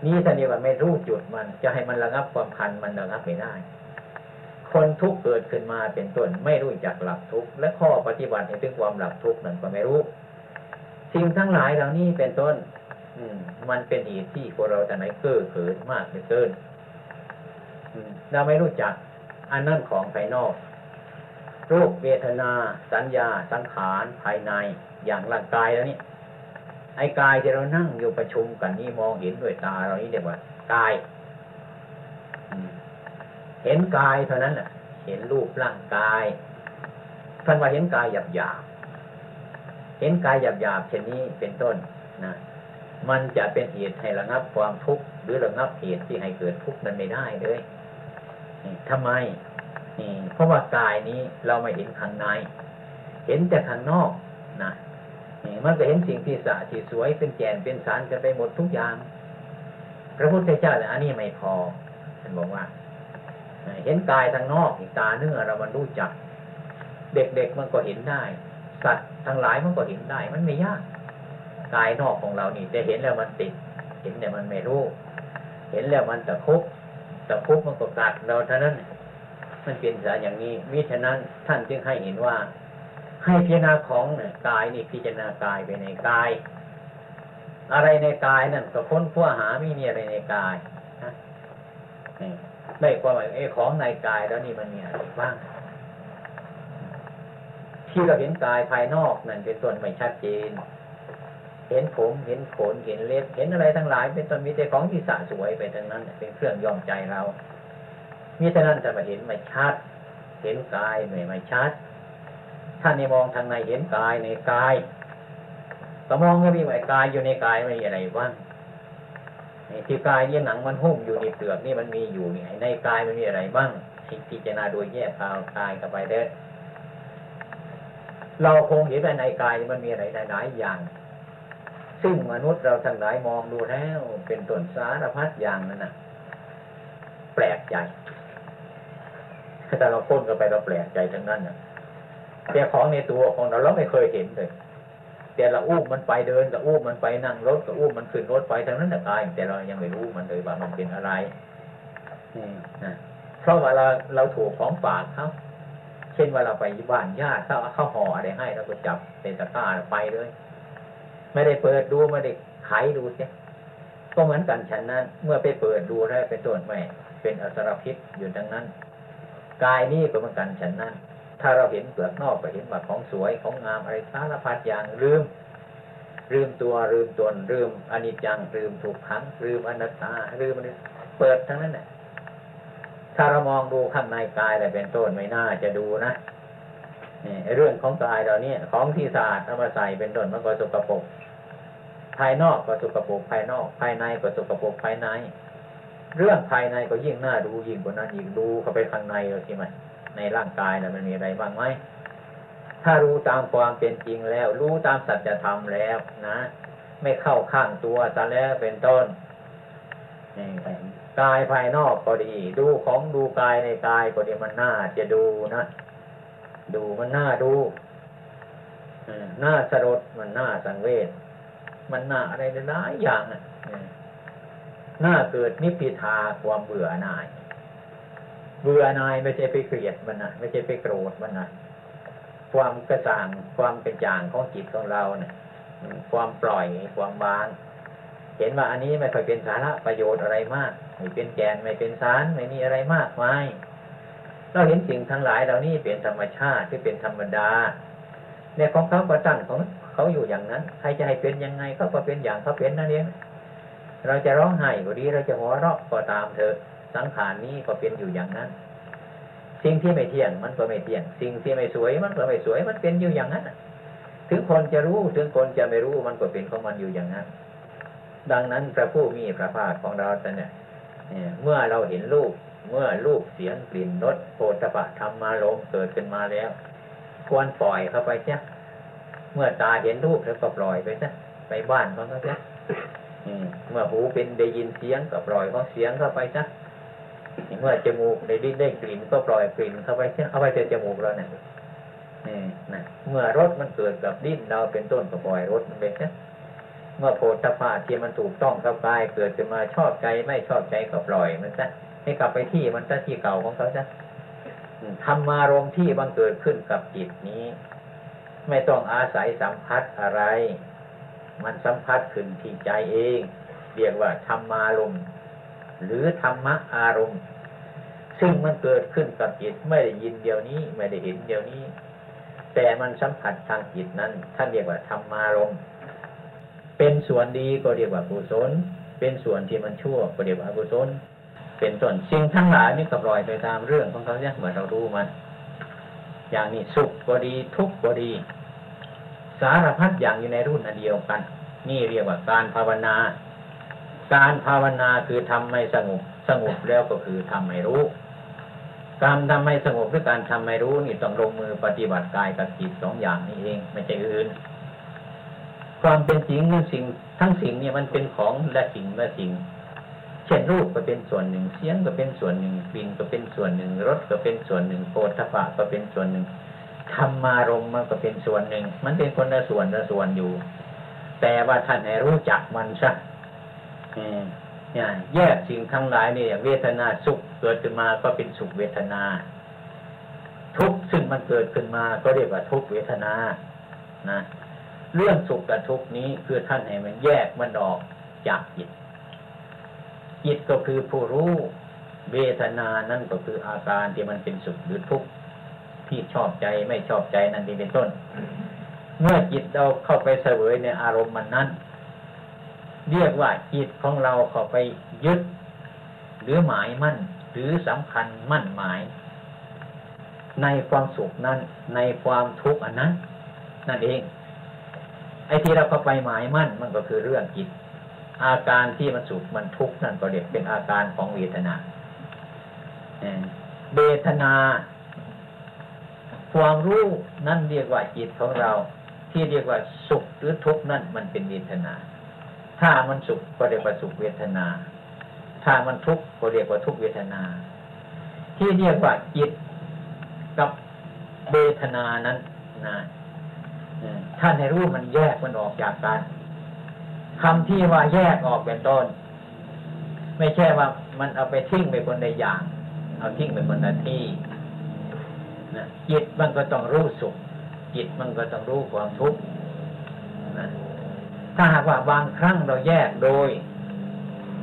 S2: นี่ท่านเรียกว่าไม่รู้จุดมัน จะให้มันระงับความคันมันระงับไม่ได้ คนทุกข์เกิดขึ้นมาเป็นต้นไม่รู้จักหลับทุกข์และข้อปฏิบัติให้ถึงความหลับทุกข์นั้นก็ไม่รู้สิ่งทั้งหลายเหล่านี้เป็นต้น อืม มันเป็นเหตุที่พวกเราแต่ไหนเก้อเขินมากเหลือเกินเราไม่รู้จัก อันนั่นของภายนอก รูปเวทนา สัญญา สังขารภายในอย่างร่างกายแล้วนี่ไอ้กายที่เรานั่งอยู่ประชุมกันนี่มองเห็นด้วยตาเรานี่เรียกว่ากายเห็นกายเท่านั้นแหละเห็นรูปร่างกายท่านว่าเห็นกายหยาบหยาบเห็นกายหยาบหยาบเช่นนี้เป็นต้นนะมันจะเป็นเหตุให้ระงับความทุกข์หรือระงับเหตุที่ให้เกิดทุกข์นั้นไม่ได้เลยทำไม นี่เพราะว่ากายนี้เราไม่เห็นข้างใน เห็นแต่ข้างนอกนะมันก็เห็นสิ่งที่สะที่สวยเป็นแก่นเป็นสารกันไปหมดทุกอย่าง พระพุทธเจ้าแต่อันนี้ไม่พอท่านบอกว่า เห็นกายทางนอกตาเนื้อเรามันรู้จัก เด็กๆมันก็เห็นได้ สัตว์ทั้งหลายมันก็เห็นได้ มันไม่ยากกายนอกของเรานี่จะเห็นแล้วมันติด เห็นแต่มันไม่รู้ เห็นแล้วมันตะคุบตะคุบมันก็กัดเราเท่านั้น มันเป็นสาอย่างนี้มิฉะนั้นท่านจึงให้เห็นว่า ให้พิจารณาของเนี่ยกายนี่พิจารณากายไปในกาย อะไรในกายนั่นก็ค้นคว้าหาไม่มีอะไรในกายนะได้ความหมายไอ้ของในกายแล้วนี่มันมีอะไรบ้างที่เราเห็นกายภายนอกนั่นเป็นต้นไม่ชัดเจน เห็นผม เห็นขน เห็นเล็บ เห็นอะไรทั้งหลาย เป็นต้นมีแต่ของที่สะสวยไปทั้งนั้น เป็นเครื่องยอมใจเรา มิฉะนั้นจะมาเห็นไม่ชัด เห็นกายไม่ไม่ชัดท่านในมองทางในเห็นกายในกายก็มองก็มีว่ากายอยู่ในกายไม่มีอะไรบ้างที่กายเนี่ยหนังมันหุ้มอยู่ในเปลือกนี่มันมีอยู่นี่ในกายมันมีอะไรบ้างพิจารณาโดยแยกกายกายกันไปเด้เราคงเห็นว่าในกายมันมีอะไรหลายอย่าง ซึ่งมนุษย์เราทั้งหลายมองดูแล้วเป็นต้นสารพัดอย่างนั่นน่ะ แปลกใจ แต่เราพ้นกันไปเราแปลกใจทั้งนั้นน่ะแต่ของในตัวของเราเราไม่เคยเห็นเลยแต่เราอุ้มมันไปเดินกับอุ้มมันไปนั่งรถกับอุ้มมันขึ้นรถไปทั้งนั้นแต่กายแต่เรายังไม่รู้มันเลยว่ามันเป็นอะไรนี่นะเพราะว่าเราเราถูกของฝากเขาเช่นว่าเราไปบ้านญาติเขาเอาเข้าห่ออะไรให้เราก็จับเป็นตะกร้าไปเลย ไม่ได้เปิดดูไม่ได้ไขดูเสียก็เหมือนกันฉันนั้น เมื่อไปเปิดดูแล้วเป็นต้นไม่เป็นอสรพิษอยู่ดังนั้น กายนี้ก็เหมือนกันฉันนั้น ถ้าเราเห็นเปลือกนอกก็เห็นว่าของสวยของงามอะไรสารพัดอย่างลืมลืมตัวลืมตนลืมอนิจจังลืมทุกขังลืมอนัตตาลืมมันเปิดทั้งนั้นแหละถ้าเรามองดูข้างในกายอะไรเป็นต้นไม่น่าจะดูนะนี่เรื่องของกายเราเนี่ยของที่สะอาดเอามาใส่เป็นต้นมันก็สกปรกภายนอกก็สกปรกภายนอก ภายในก็สกปรกภายใน เรื่องภายในก็ยิ่งน่าดูยิ่งกว่านั้นอีกดูเข้าไปข้างในเลยใช่ไหมในร่างกายนะมันมีอะไรบ้างไหมถ้ารู้ตามความเป็นจริงแล้ว รู้ตามสัจธรรมแล้วนะ ไม่เข้าข้างตัวซะแล้วเป็นต้นนี่กายภายนอกก็ดี ดูของดูกายในกายก็ดีมันน่าจะดูนะดูมันน่าดูน่าสลดมันน่าสังเวชมันน่าอะไรหลายอย่างอะ อืมน่าเกิดนิพพิทาความเบื่อหน่าย เบื่อหน่ายไม่ใช่ไปเกลียดมันนะไม่ใช่ไปโกรธมันนะความกระจ่างความเป็นจางของจิตของเราเนี่ยความปล่อยความวาง เห็นว่าอันนี้ไม่ค่อยเป็นสาระประโยชน์อะไรมากไม่เป็นแกนไม่เป็นสารไม่มีอะไรมากมายเราเห็นสิ่งทั้งหลายเหล่านี้เป็นธรรมชาติที่เป็นธรรมดาเนี่ยของเขาก็ตั้งของเขาอยู่อย่างนั้น ใครจะให้เป็นยังไงเขาก็เป็นอย่างเขาเป็นนั่นเอง เราจะร้องไห้ก็ดี เราจะหัวเราะก็ตามเถอะสังขารนี้ก็เป็นอยู่อย่างนั้น สิ่งที่ไม่เที่ยงมันก็ไม่เที่ยง สิ่งที่ไม่สวยมันก็ไม่สวย มันเป็นอยู่อย่างนั้นถึงคนจะรู้ถึงคนจะไม่รู้มันก็เป็นของมันอยู่อย่างนั้น ดังนั้นพระผู้มีพระภาคของเราเนี่ยเนี่ยเมื่อเราเห็นรูปเมื่อรูปเสียงกลิ่นรสโผฏฐัพพะธรรมารมเกิดขึ้นมาแล้ว ควรปล่อยเข้าไปเสียเมื่อตาเห็นรูปแล้วก็ปล่อยไปซะไปบ้านเขาเสียอืม เมื่อหูเป็นได้ยินเสียงก็ปล่อยเขาเสียงเข้าไปซะเมื่อจมูกได้ดิ้นได้กลิ่นก็ปล่อยกลิ่นเข้าไปเสียเอาไปเจอจมูกเราเนี่ยนะเมื่อรสมันเกิดกับดิ้นเราเป็นต้นก็ปล่อยรสมันไปซะเมื่อโพธพาที่มันถูกต้องกับกายเกิดขึ้นมาชอบใจไม่ชอบใจก็ปล่อยมันซะให้กลับไปที่มันซะที่เก่าของเขาซะธรรมารมณ์ที่บังเกิดขึ้นกับจิตนี้ ไม่ต้องอาศัยสัมผัสอะไร มันสัมผัสขึ้นที่ใจเอง เรียกว่าธรรมารมณ์ หรือธรรมะอารมณ์ ซึ่งมันเกิดขึ้นกับจิตไม่ได้ยินเดียวนี้ไม่ได้เห็นเดียวนี้ แต่มันสัมผัสทางจิตนั้น ท่านเรียกว่าธรรมารมณ์ เป็นส่วนดีก็เรียกว่ากุศล เป็นส่วนที่มันชั่วก็เรียกว่าอกุศล เป็นต้นสิ่งทั้งหลายนี่ก็ปล่อยไปตามเรื่องของเขาเนี่ยเหมือนเรารู้มันอย่างนี้สุขก็ดีทุกข์ก็ดี สารพัดอย่างอยู่ในรุ่นอันเดียวกัน นี่เรียกว่าการภาวนา การภาวนาคือทำไม่สงบสงบแล้วก็คือทำไม่รู้ การทำให้สงบหรือการทำไม่รู้นี่ต้องลงมือปฏิบัติกายกับจิตสองอย่างนี้เอง ไม่ใช่อื่น ความเป็นจริงทั้งสิ่งทั้งสิ่งเนี่ยมันเป็นของและสิ่งและสิ่งเช่นรูปก็เป็นส่วนหนึ่งเสียงก็เป็นส่วนหนึ่งกลิ่นก็เป็นส่วนหนึ่งรสก็เป็นส่วนหนึ่งโผฏฐัพะก็เป็นส่วนหนึ่ง ธรรมารมณ์มันก็เป็นส่วนหนึ่ง มันเป็นคนละส่วนละส่วนอยู่ แต่ว่าท่านให้รู้จักมันซะอืมเนี่ยแยกสิ่งทั้งหลายนี่เวทนาสุขเกิดขึ้นมาก็เป็นสุขเวทนา ทุกข์ซึ่งมันเกิดขึ้นมาก็เรียกว่าทุกขเวทนานะเรื่องสุขกับทุกข์นี้คือท่านให้มันแยกมันออกจากจิต จิตก็คือผู้รู้ เวทนานั่นก็คืออาการที่มันเป็นสุขหรือทุกข์ ที่ชอบใจไม่ชอบใจนั่นเองเป็นต้น เมื่อจิตเราเข้าไปเสวยในอารมณ์มันนั้น เรียกว่าจิตของเราเข้าไปยึด หรือหมายมั่น หรือสำคัญมั่นหมาย ในความสุขนั้น ในความทุกข์อันนั้น นั่นเอง ไอ้ที่เราเข้าไปหมายมั่นมันก็คือเรื่องจิต อาการที่มันสุขมันทุกข์นั่นก็เรียกเป็นอาการของเวทนาเอ่อเวทนา ความรู้นั่นเรียกว่าจิตของเรา ที่เรียกว่าสุขหรือทุกข์นั่นมันเป็นเวทนา ถ้ามันสุขก็เรียกว่าสุขเวทนา ถ้ามันทุกข์ก็เรียกว่าทุกขเวทนา ที่เรียกว่าจิตกับเวทนานั้นนะท่านให้รู้มันแยกมันออกจากกันคำที่ว่าแยกออกเป็นต้น ไม่ใช่ว่ามันเอาไปทิ้งไปคนใดอย่าง เอาทิ้งไปคนละที่ จิตมันก็ต้องรู้สุข จิตมันก็ต้องรู้ความทุกข์นะถ้าหากว่าบางครั้งเราแยกโดย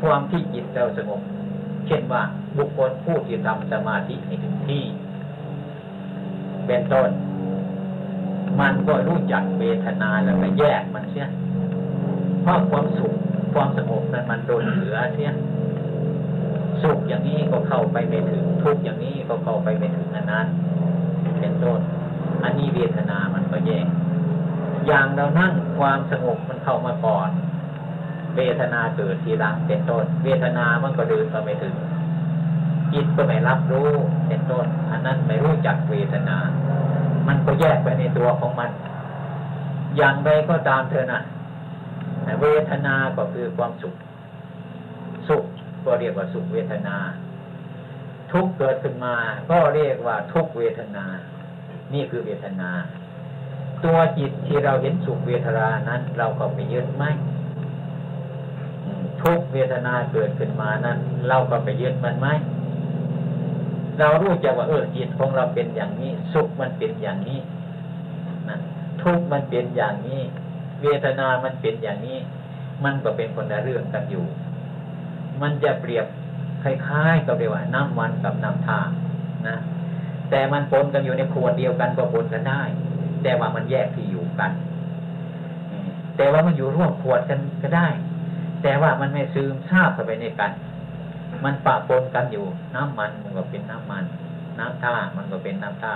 S2: ความที่จิตเราสงบ เช่นว่าบุคคลผู้ที่ทำสมาธิให้ถึงที่ เป็นต้น มันก็รู้จักเวทนาแล้วก็แยกมันเสียเพราะความสุขความสงบนั้นมันโดนเหลือเสียสุขอย่างนี้ก็เข้าไปไม่ถึงทุกข์อย่างนี้ก็เข้าไปไม่ถึงอันนั้น เป็นต้น อันนี้เวทนามันก็แยก อย่างเรานั่งความสงบมันเข้ามาก่อน เวทนาเกิดทีหลังเป็นต้น เวทนามันก็เดินมาไม่ถึงจิตก็ไม่รับรู้เป็นต้น อันนั้นไม่รู้จักเวทนา มันก็แยกไปในตัวของมัน อย่างใดก็ตามเธอนะเวทนาก็คือความสุข สุขก็เรียกว่าสุขเวทนา ทุกข์เกิดขึ้นมา ก็เรียกว่าทุกขเวทนา นี่คือเวทนา ตัวจิตที่เราเห็นสุขเวทนานั้น เราก็ไปยึดไหมทุกเวทนาเกิดขึ้นมานั้น เราก็ไปยึดมันไหมเรารู้จักว่าเออจิตของเราเป็นอย่างนี้ สุขมันเป็นอย่างนี้นะทุกมันเป็นอย่างนี้ เวทนามันเป็นอย่างนี้ มันก็เป็นคนละเรื่องกันอยู่ มันจะเปรียบคล้ายๆกับเรียกว่าน้ำมันกับน้ำท่านะ แต่มันปนกันอยู่ในขวดเดียวกันก็ปนกันได้ แต่ว่ามันแยกที่อยู่กัน แต่ว่ามันอยู่ร่วมขวดกันก็ได้ แต่ว่ามันไม่ซึมซาบเข้าไปในกัน มันปะปนกันอยู่ น้ำมันมันก็เป็นน้ำมัน น้ำท่ามันก็เป็นน้ำท่า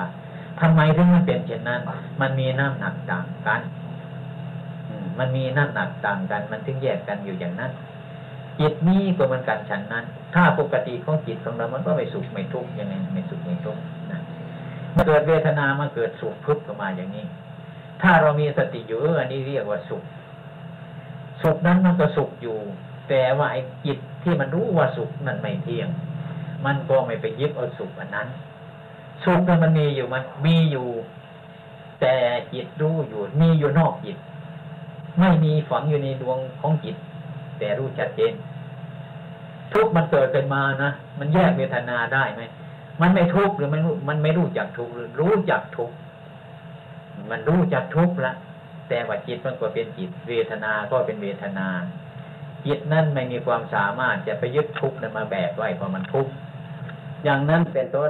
S2: ทำไมถึงมันเป็นเช่นนั้น มันมีน้ำหนักต่างกันมมันมีน้ำหนักต่างกัน มันถึงแยกกันอยู่อย่างนั้น จิตนี้ก็เหมือนกันฉันนั้น ถ้าปกติของจิตของเรา มันก็ไม่สุขไม่ทุกข์ยังไงไม่สุขไม่ทุกข์ นะเมื่อเกิดเวทนามาเกิดสุขทุกข์ขึ้นมาอย่างนี้ ถ้าเรามีสติอยู่อันนี้เรียกว่าสุข สุขนั้นมันก็สุขอยู่ แต่ว่าไอ้จิตที่มันรู้ว่าสุขนั้นไม่เที่ยง มันก็ไม่ไปยึดเอาสุขอันนั้น สุขนั้นมันมีอยู่มันมีอยู่ แต่จิตรู้อยู่ มีอยู่นอกจิต ไม่มีฝังอยู่ในดวงของจิต แต่รู้ชัดเจนทุกมันเกิดขึ้นมานะ มันแยกเวทนาได้ไหม มันไม่ทุกข์หรือมันมันไม่รู้จักทุกข์หรือรู้จักทุกข์มันรู้จักทุกข์ละแต่ว่าจิตมันก็เป็นจิตเวทนาก็เป็นเวทนา จิตนั่นไม่มีความสามารถจะไปยึดทุกข์นั้นมาแบกไว้เพราะมันทุกข์อย่างนั้นเป็นต้น